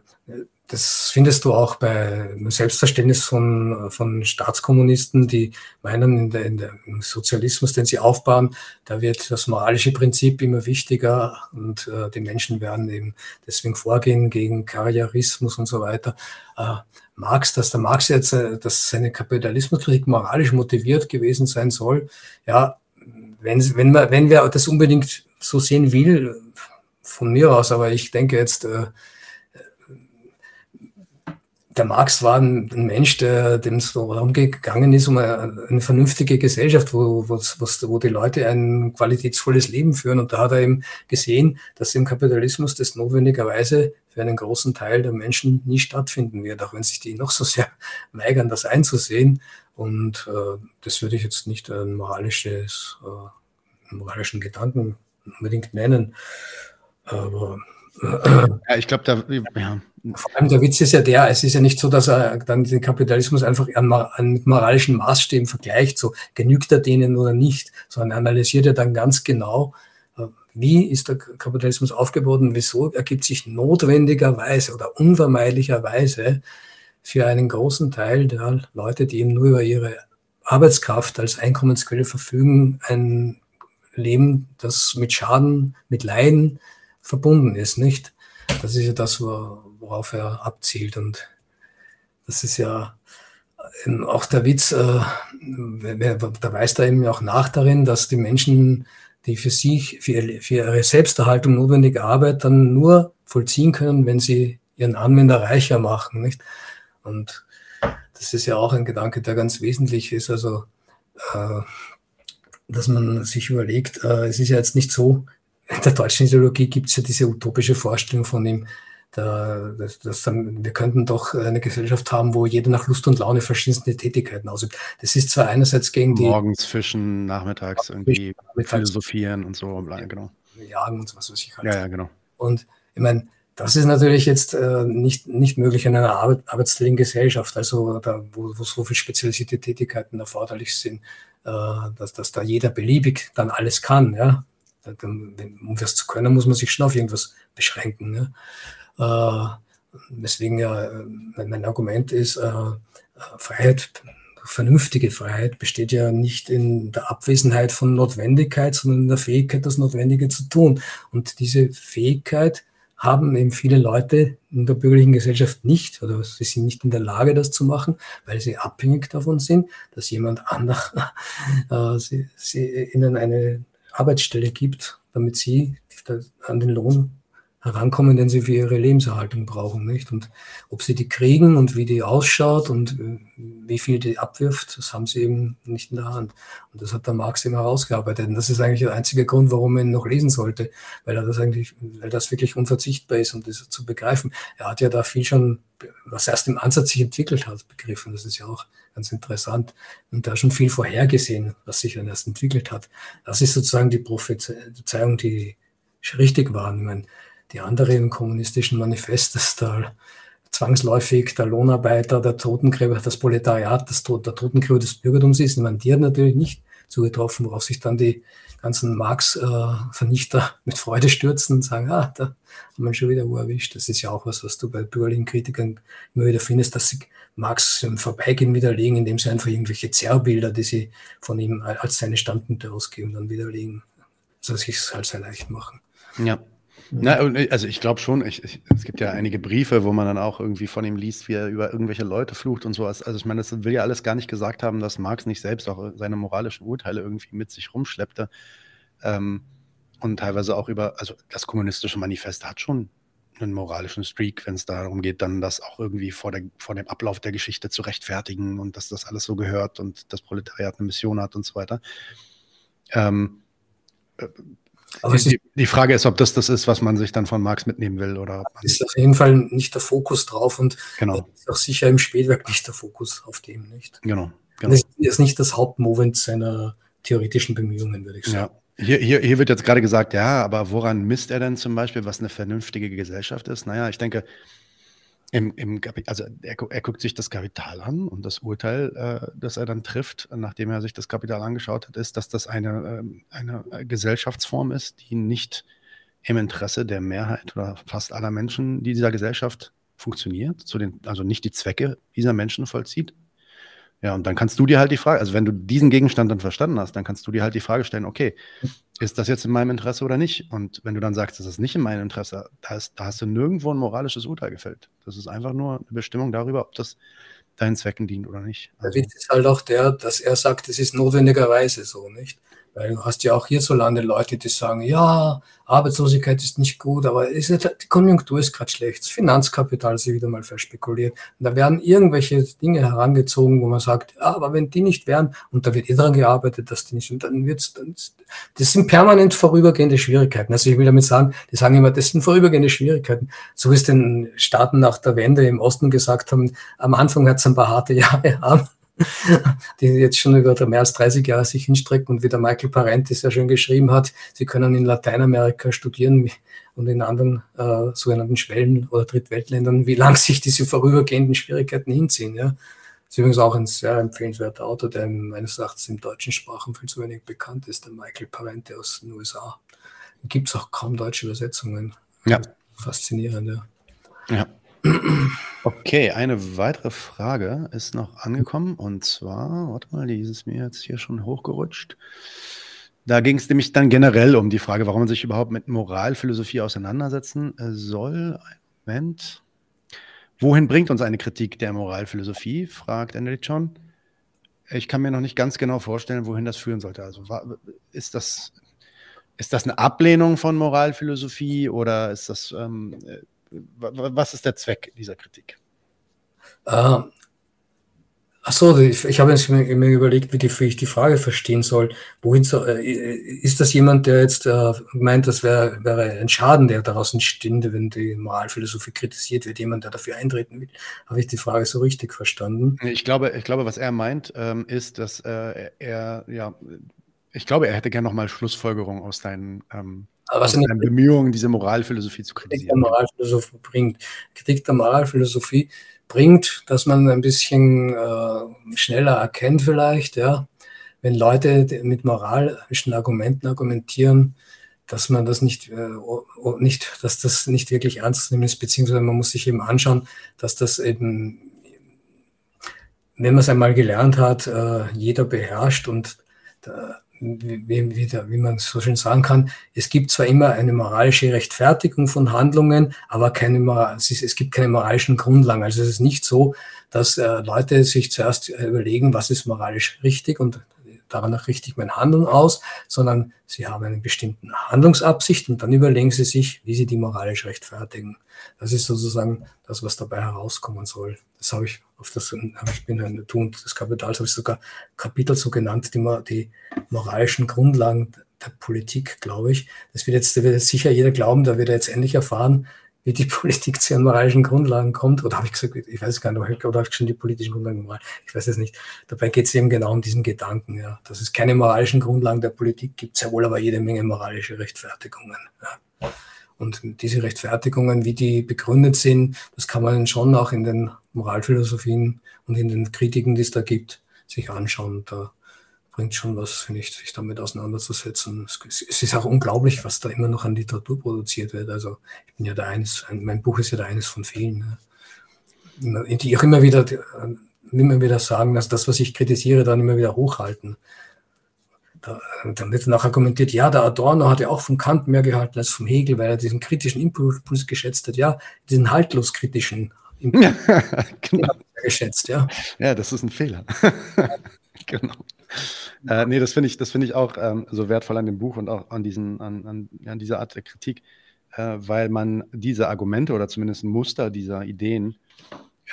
[SPEAKER 2] das findest du auch bei Selbstverständnis von, von Staatskommunisten, die meinen, in der, in der, im Sozialismus, den sie aufbauen, da wird das moralische Prinzip immer wichtiger und äh, die Menschen werden eben deswegen vorgehen gegen Karrierismus und so weiter. Äh, Marx, dass der Marx jetzt, äh, dass seine Kapitalismuskritik moralisch motiviert gewesen sein soll, ja, wenn, wenn, man, wenn wer das unbedingt so sehen will, von mir aus, aber ich denke jetzt, äh, der Marx war ein, Mensch, der, dem es darum gegangen ist, um eine, eine vernünftige Gesellschaft, wo, wo, wo die Leute ein qualitätsvolles Leben führen. Und da hat er eben gesehen, dass im Kapitalismus das notwendigerweise für einen großen Teil der Menschen nie stattfinden wird, auch wenn sich die noch so sehr weigern, das einzusehen. Und äh, das würde ich jetzt nicht ein moralisches, äh, einen moralischen Gedanken unbedingt nennen. Aber
[SPEAKER 1] Ja, ich glaube, da, ja.
[SPEAKER 2] Vor allem der Witz ist ja der, es ist ja nicht so, dass er dann den Kapitalismus einfach an, an, mit moralischen Maßstäben vergleicht, so genügt er denen oder nicht, sondern analysiert er dann ganz genau, äh, wie ist der Kapitalismus aufgebaut und wieso ergibt sich notwendigerweise oder unvermeidlicherweise für einen großen Teil der Leute, die eben nur über ihre Arbeitskraft als Einkommensquelle verfügen, ein Leben, das mit Schaden, mit Leiden verbunden ist, nicht? Das ist ja das, worauf er abzielt. Und das ist ja auch der Witz, äh, da weist er eben auch nach darin, dass die Menschen, die für sich, für ihre Selbsterhaltung notwendige Arbeit dann nur vollziehen können, wenn sie ihren Anwender reicher machen, nicht? Und das ist ja auch ein Gedanke, der ganz wesentlich ist. Also, äh, dass man sich überlegt, äh, es ist ja jetzt nicht so, in der deutschen Ideologie gibt es ja diese utopische Vorstellung von ihm, da, dass, dass dann, wir könnten doch eine Gesellschaft haben, wo jeder nach Lust und Laune verschiedenste Tätigkeiten ausübt. Das ist zwar einerseits gegen die.
[SPEAKER 1] Morgens fischen, nachmittags irgendwie philosophieren und so, genau.
[SPEAKER 2] Jagen und so was weiß
[SPEAKER 1] ich halt. Ja, ja, genau.
[SPEAKER 2] Und ich meine, das ist natürlich jetzt äh, nicht, nicht möglich in einer Arbeit, arbeitsfähigen Gesellschaft, also da, wo, wo so viele spezialisierte Tätigkeiten erforderlich sind, äh, dass, dass da jeder beliebig dann alles kann. Ja? Um das zu können, muss man sich schon auf irgendwas beschränken. Ja? Äh, deswegen ja, mein Argument ist, äh, Freiheit, vernünftige Freiheit besteht ja nicht in der Abwesenheit von Notwendigkeit, sondern in der Fähigkeit, das Notwendige zu tun. Und diese Fähigkeit, haben eben viele Leute in der bürgerlichen Gesellschaft nicht oder sie sind nicht in der Lage, das zu machen, weil sie abhängig davon sind, dass jemand anderes äh, sie, sie ihnen eine Arbeitsstelle gibt, damit sie an den Lohn herankommen, den sie für ihre Lebenserhaltung brauchen, nicht? Und ob sie die kriegen und wie die ausschaut und äh, wie viel die abwirft, das haben sie eben nicht in der Hand. Und das hat der Marx eben herausgearbeitet. Und das ist eigentlich der einzige Grund, warum man ihn noch lesen sollte, weil er das eigentlich, weil das wirklich unverzichtbar ist, um das zu begreifen. Er hat ja da viel schon, was erst im Ansatz sich entwickelt hat, begriffen. Das ist ja auch ganz interessant. Und da schon viel vorhergesehen, was sich dann erst entwickelt hat. Das ist sozusagen die Prophezeiung, die richtig war. Ich meine, die anderen kommunistischen Manifeste, da zwangsläufig der Lohnarbeiter, der Totengräber, das Proletariat, das, der Totengräber des Bürgertums ist. Meine, die hat natürlich nicht zugetroffen, worauf sich dann die ganzen Marx-Vernichter äh, mit Freude stürzen und sagen, ah, da haben wir schon wieder wo erwischt. Das ist ja auch was, was du bei bürgerlichen Kritikern immer wieder findest, dass sie Marx im Vorbeigehen widerlegen, indem sie einfach irgendwelche Zerrbilder, die sie von ihm als seine Standpunkte ausgeben, dann widerlegen. Also sich es halt sehr leicht machen.
[SPEAKER 1] Ja, na, äh, also ich glaube schon, ich, ich, es gibt ja einige Briefe, wo man dann auch irgendwie von ihm liest, wie er über irgendwelche Leute flucht und so. Also ich meine, das will ja alles gar nicht gesagt haben, dass Marx nicht selbst auch seine moralischen Urteile irgendwie mit sich rumschleppte. Ähm, und teilweise auch über, also das kommunistische Manifest hat schon einen moralischen Streak, wenn es darum geht, dann das auch irgendwie vor, der, vor dem Ablauf der Geschichte zu rechtfertigen und dass das alles so gehört und das Proletariat eine Mission hat und so weiter. Ähm, aber die, die, Frage ist, ob das das ist, was man sich dann von Marx mitnehmen will. Oder
[SPEAKER 2] ist auf jeden Fall nicht der Fokus drauf und genau. ist auch sicher im Spätwerk nicht der Fokus auf dem, nicht?
[SPEAKER 1] Genau.
[SPEAKER 2] genau. Das ist nicht das Hauptmovent seiner theoretischen Bemühungen, würde ich sagen.
[SPEAKER 1] Ja. Hier, hier, hier wird jetzt gerade gesagt, ja, aber woran misst er denn zum Beispiel, was eine vernünftige Gesellschaft ist? Naja, ich denke, im, im, also er, er, guckt sich das Kapital an und das Urteil, äh, das er dann trifft, nachdem er sich das Kapital angeschaut hat, ist, dass das eine, äh, eine Gesellschaftsform ist, die nicht im Interesse der Mehrheit oder fast aller Menschen dieser Gesellschaft funktioniert, den, also nicht die Zwecke dieser Menschen vollzieht. Ja, und dann kannst du dir halt die Frage, also wenn du diesen Gegenstand dann verstanden hast, dann kannst du dir halt die Frage stellen, okay, ist das jetzt in meinem Interesse oder nicht? Und wenn du dann sagst, das ist nicht in meinem Interesse, da, ist, da hast du nirgendwo ein moralisches Urteil gefällt. Das ist einfach nur eine Bestimmung darüber, ob das deinen Zwecken dient oder nicht.
[SPEAKER 2] Also, der Witz ist halt auch der, dass er sagt, es ist notwendigerweise so, nicht? Weil du hast ja auch hierzulande Leute, die sagen, ja, Arbeitslosigkeit ist nicht gut, aber ist die Konjunktur ist gerade schlecht, das Finanzkapital ist wieder mal verspekuliert. Und da werden irgendwelche Dinge herangezogen, wo man sagt, ja, aber wenn die nicht wären, und da wird eh daran gearbeitet, dass die nicht, und dann wird's, dann, das sind permanent vorübergehende Schwierigkeiten. Also ich will damit sagen, die sagen immer, das sind vorübergehende Schwierigkeiten. So wie es den Staaten nach der Wende im Osten gesagt haben, am Anfang hat es ein paar harte Jahre haben die jetzt schon über mehr als 30 Jahre sich hinstrecken und wie der Michael Parenti sehr schön geschrieben hat, sie können in Lateinamerika studieren und in anderen äh, sogenannten Schwellen- oder Drittweltländern, wie lang sich diese vorübergehenden Schwierigkeiten hinziehen. Ja. Das ist übrigens auch ein sehr empfehlenswerter Autor, der meines Erachtens im deutschen Sprachen viel zu wenig bekannt ist, der Michael Parenti aus den USA. Gibt es auch kaum deutsche Übersetzungen.
[SPEAKER 1] Ja.
[SPEAKER 2] Faszinierend, ja.
[SPEAKER 1] Ja. Okay, eine weitere Frage ist noch angekommen und zwar, warte mal, die ist mir jetzt hier schon hochgerutscht. Da ging es nämlich dann generell um die Frage, warum man sich überhaupt mit Moralphilosophie auseinandersetzen äh, soll. Moment. Wohin bringt uns eine Kritik der Moralphilosophie? fragt Enric John. Ich kann mir noch nicht ganz genau vorstellen, wohin das führen sollte. Also ist das, ist das eine Ablehnung von Moralphilosophie oder ist das ähm, äh, was ist der Zweck dieser Kritik?
[SPEAKER 2] Äh, Achso, ich, ich habe jetzt mir, mir überlegt, wie, die, wie, ich die Frage verstehen soll. Wohin so, äh, ist das jemand, der jetzt äh, meint, das wäre wär ein Schaden, der daraus entstünde, wenn die Moralphilosophie kritisiert wird, jemand, der dafür eintreten will? Habe ich die Frage so richtig verstanden?
[SPEAKER 1] Ich glaube, ich glaube was er meint, ähm, ist, dass äh, er, ja, ich glaube, er hätte gerne nochmal Schlussfolgerungen aus deinen ähm, in den Bemühungen, diese Moralphilosophie zu kritisieren.
[SPEAKER 2] Kritik der Moralphilosophie bringt. Kritik der Moralphilosophie bringt, dass man ein bisschen äh, schneller erkennt vielleicht, ja, wenn Leute mit moralischen Argumenten argumentieren, dass man das nicht, äh, nicht, dass das nicht wirklich ernst nehmen ist, beziehungsweise man muss sich eben anschauen, dass das eben, wenn man es einmal gelernt hat, äh, jeder beherrscht und da, wie, wie, wie man so schön sagen kann, es gibt zwar immer eine moralische Rechtfertigung von Handlungen, aber keine, es, ist, es gibt keine moralischen Grundlagen. Also es ist nicht so, dass äh, Leute sich zuerst überlegen, was ist moralisch richtig und danach richte ich mein Handeln aus, sondern sie haben einen bestimmten Handlungsabsicht und dann überlegen sie sich, wie sie die moralisch rechtfertigen. Das ist sozusagen das, was dabei herauskommen soll. Das habe ich auf das ich bin ein Tun des Kapitals habe ich sogar Kapitel so genannt, die, die moralischen Grundlagen der Politik, glaube ich. Das wird jetzt, da wird jetzt sicher jeder glauben, da wird er jetzt endlich erfahren, wie die Politik zu ihren moralischen Grundlagen kommt. Oder habe ich gesagt, ich weiß gar nicht, oder habe ich schon die politischen Grundlagen moral? Ich weiß es nicht. Dabei geht es eben genau um diesen Gedanken, ja. Dass es keine moralischen Grundlagen der Politik gibt, sehr wohl aber jede Menge moralische Rechtfertigungen. Ja. Und diese Rechtfertigungen, wie die begründet sind, das kann man schon auch in den Moralphilosophien und in den Kritiken, die es da gibt, sich anschauen. Da bringt schon was, finde ich, sich damit auseinanderzusetzen. Es, es, ist auch unglaublich, was da immer noch an Literatur produziert wird. Also ich bin ja da eines, mein Buch ist ja da eines von vielen, ne? die auch immer wieder, immer wieder sagen, dass das, was ich kritisiere, dann immer wieder hochhalten da, dann wird nachher kommentiert, ja, der Adorno hat ja auch von Kant mehr gehalten als vom Hegel, weil er diesen kritischen Impuls geschätzt hat. Ja, diesen haltlos kritischen Impuls
[SPEAKER 1] genau.
[SPEAKER 2] geschätzt, ja.
[SPEAKER 1] Ja, das ist ein Fehler. genau. Äh, nee, das finde ich, das ich auch ähm, so wertvoll an dem Buch und auch an, diesen, an, an, an dieser Art der Kritik, äh, weil man diese Argumente oder zumindest ein Muster dieser Ideen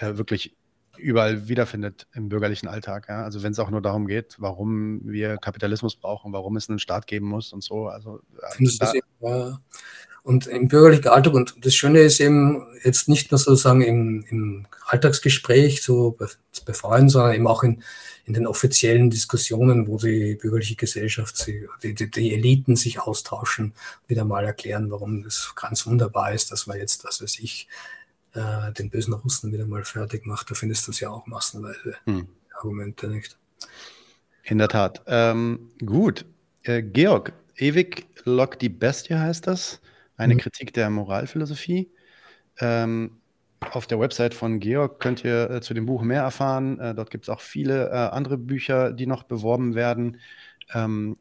[SPEAKER 1] äh, wirklich überall wiederfindet im bürgerlichen Alltag. Ja? Also wenn es auch nur darum geht, warum wir Kapitalismus brauchen, warum es einen Staat geben muss und so. Also,
[SPEAKER 2] da, ja. Und im bürgerlichen Alltag, und das Schöne ist eben jetzt nicht nur sozusagen im, im Alltagsgespräch so bei Freunden, sondern eben auch in, in den offiziellen Diskussionen, wo die bürgerliche Gesellschaft, die, die, die Eliten sich austauschen, wieder mal erklären, warum das ganz wunderbar ist, dass man jetzt, was weiß ich, äh, den bösen Russen wieder mal fertig macht. Da findest du es ja auch massenweise hm. Argumente, nicht?
[SPEAKER 1] In der Tat. Ähm, gut. Äh, Georg, ewig lockt die Bestie heißt das. Eine hm. Kritik der Moralphilosophie. Ähm, auf der Website von Georg könnt ihr äh, zu dem Buch mehr erfahren. Äh, dort gibt es auch viele äh, andere Bücher, die noch beworben werden. Ähm,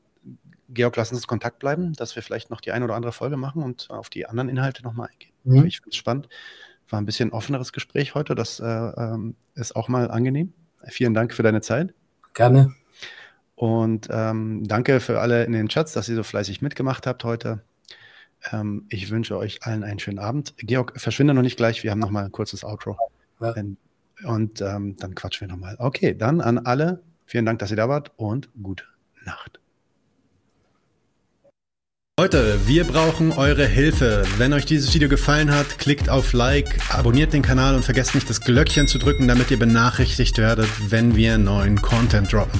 [SPEAKER 1] Georg, lass uns in Kontakt bleiben, dass wir vielleicht noch die eine oder andere Folge machen und auf die anderen Inhalte nochmal eingehen. Mhm. Ich finde es spannend. War ein bisschen offeneres Gespräch heute. Das äh, ähm, ist auch mal angenehm. Vielen Dank für deine Zeit.
[SPEAKER 2] Gerne.
[SPEAKER 1] Und ähm, danke für alle in den Chats, dass ihr so fleißig mitgemacht habt heute. Ähm, ich wünsche euch allen einen schönen Abend. Georg, verschwinde noch nicht gleich. Wir haben noch mal ein kurzes Outro. Ja. Und ähm, dann quatschen wir noch mal. Okay, dann an alle. Vielen Dank, dass ihr da wart und gute Nacht. Leute, wir brauchen eure Hilfe. Wenn euch dieses Video gefallen hat, klickt auf Like, abonniert den Kanal und vergesst nicht das Glöckchen zu drücken, damit ihr benachrichtigt werdet, wenn wir neuen Content droppen.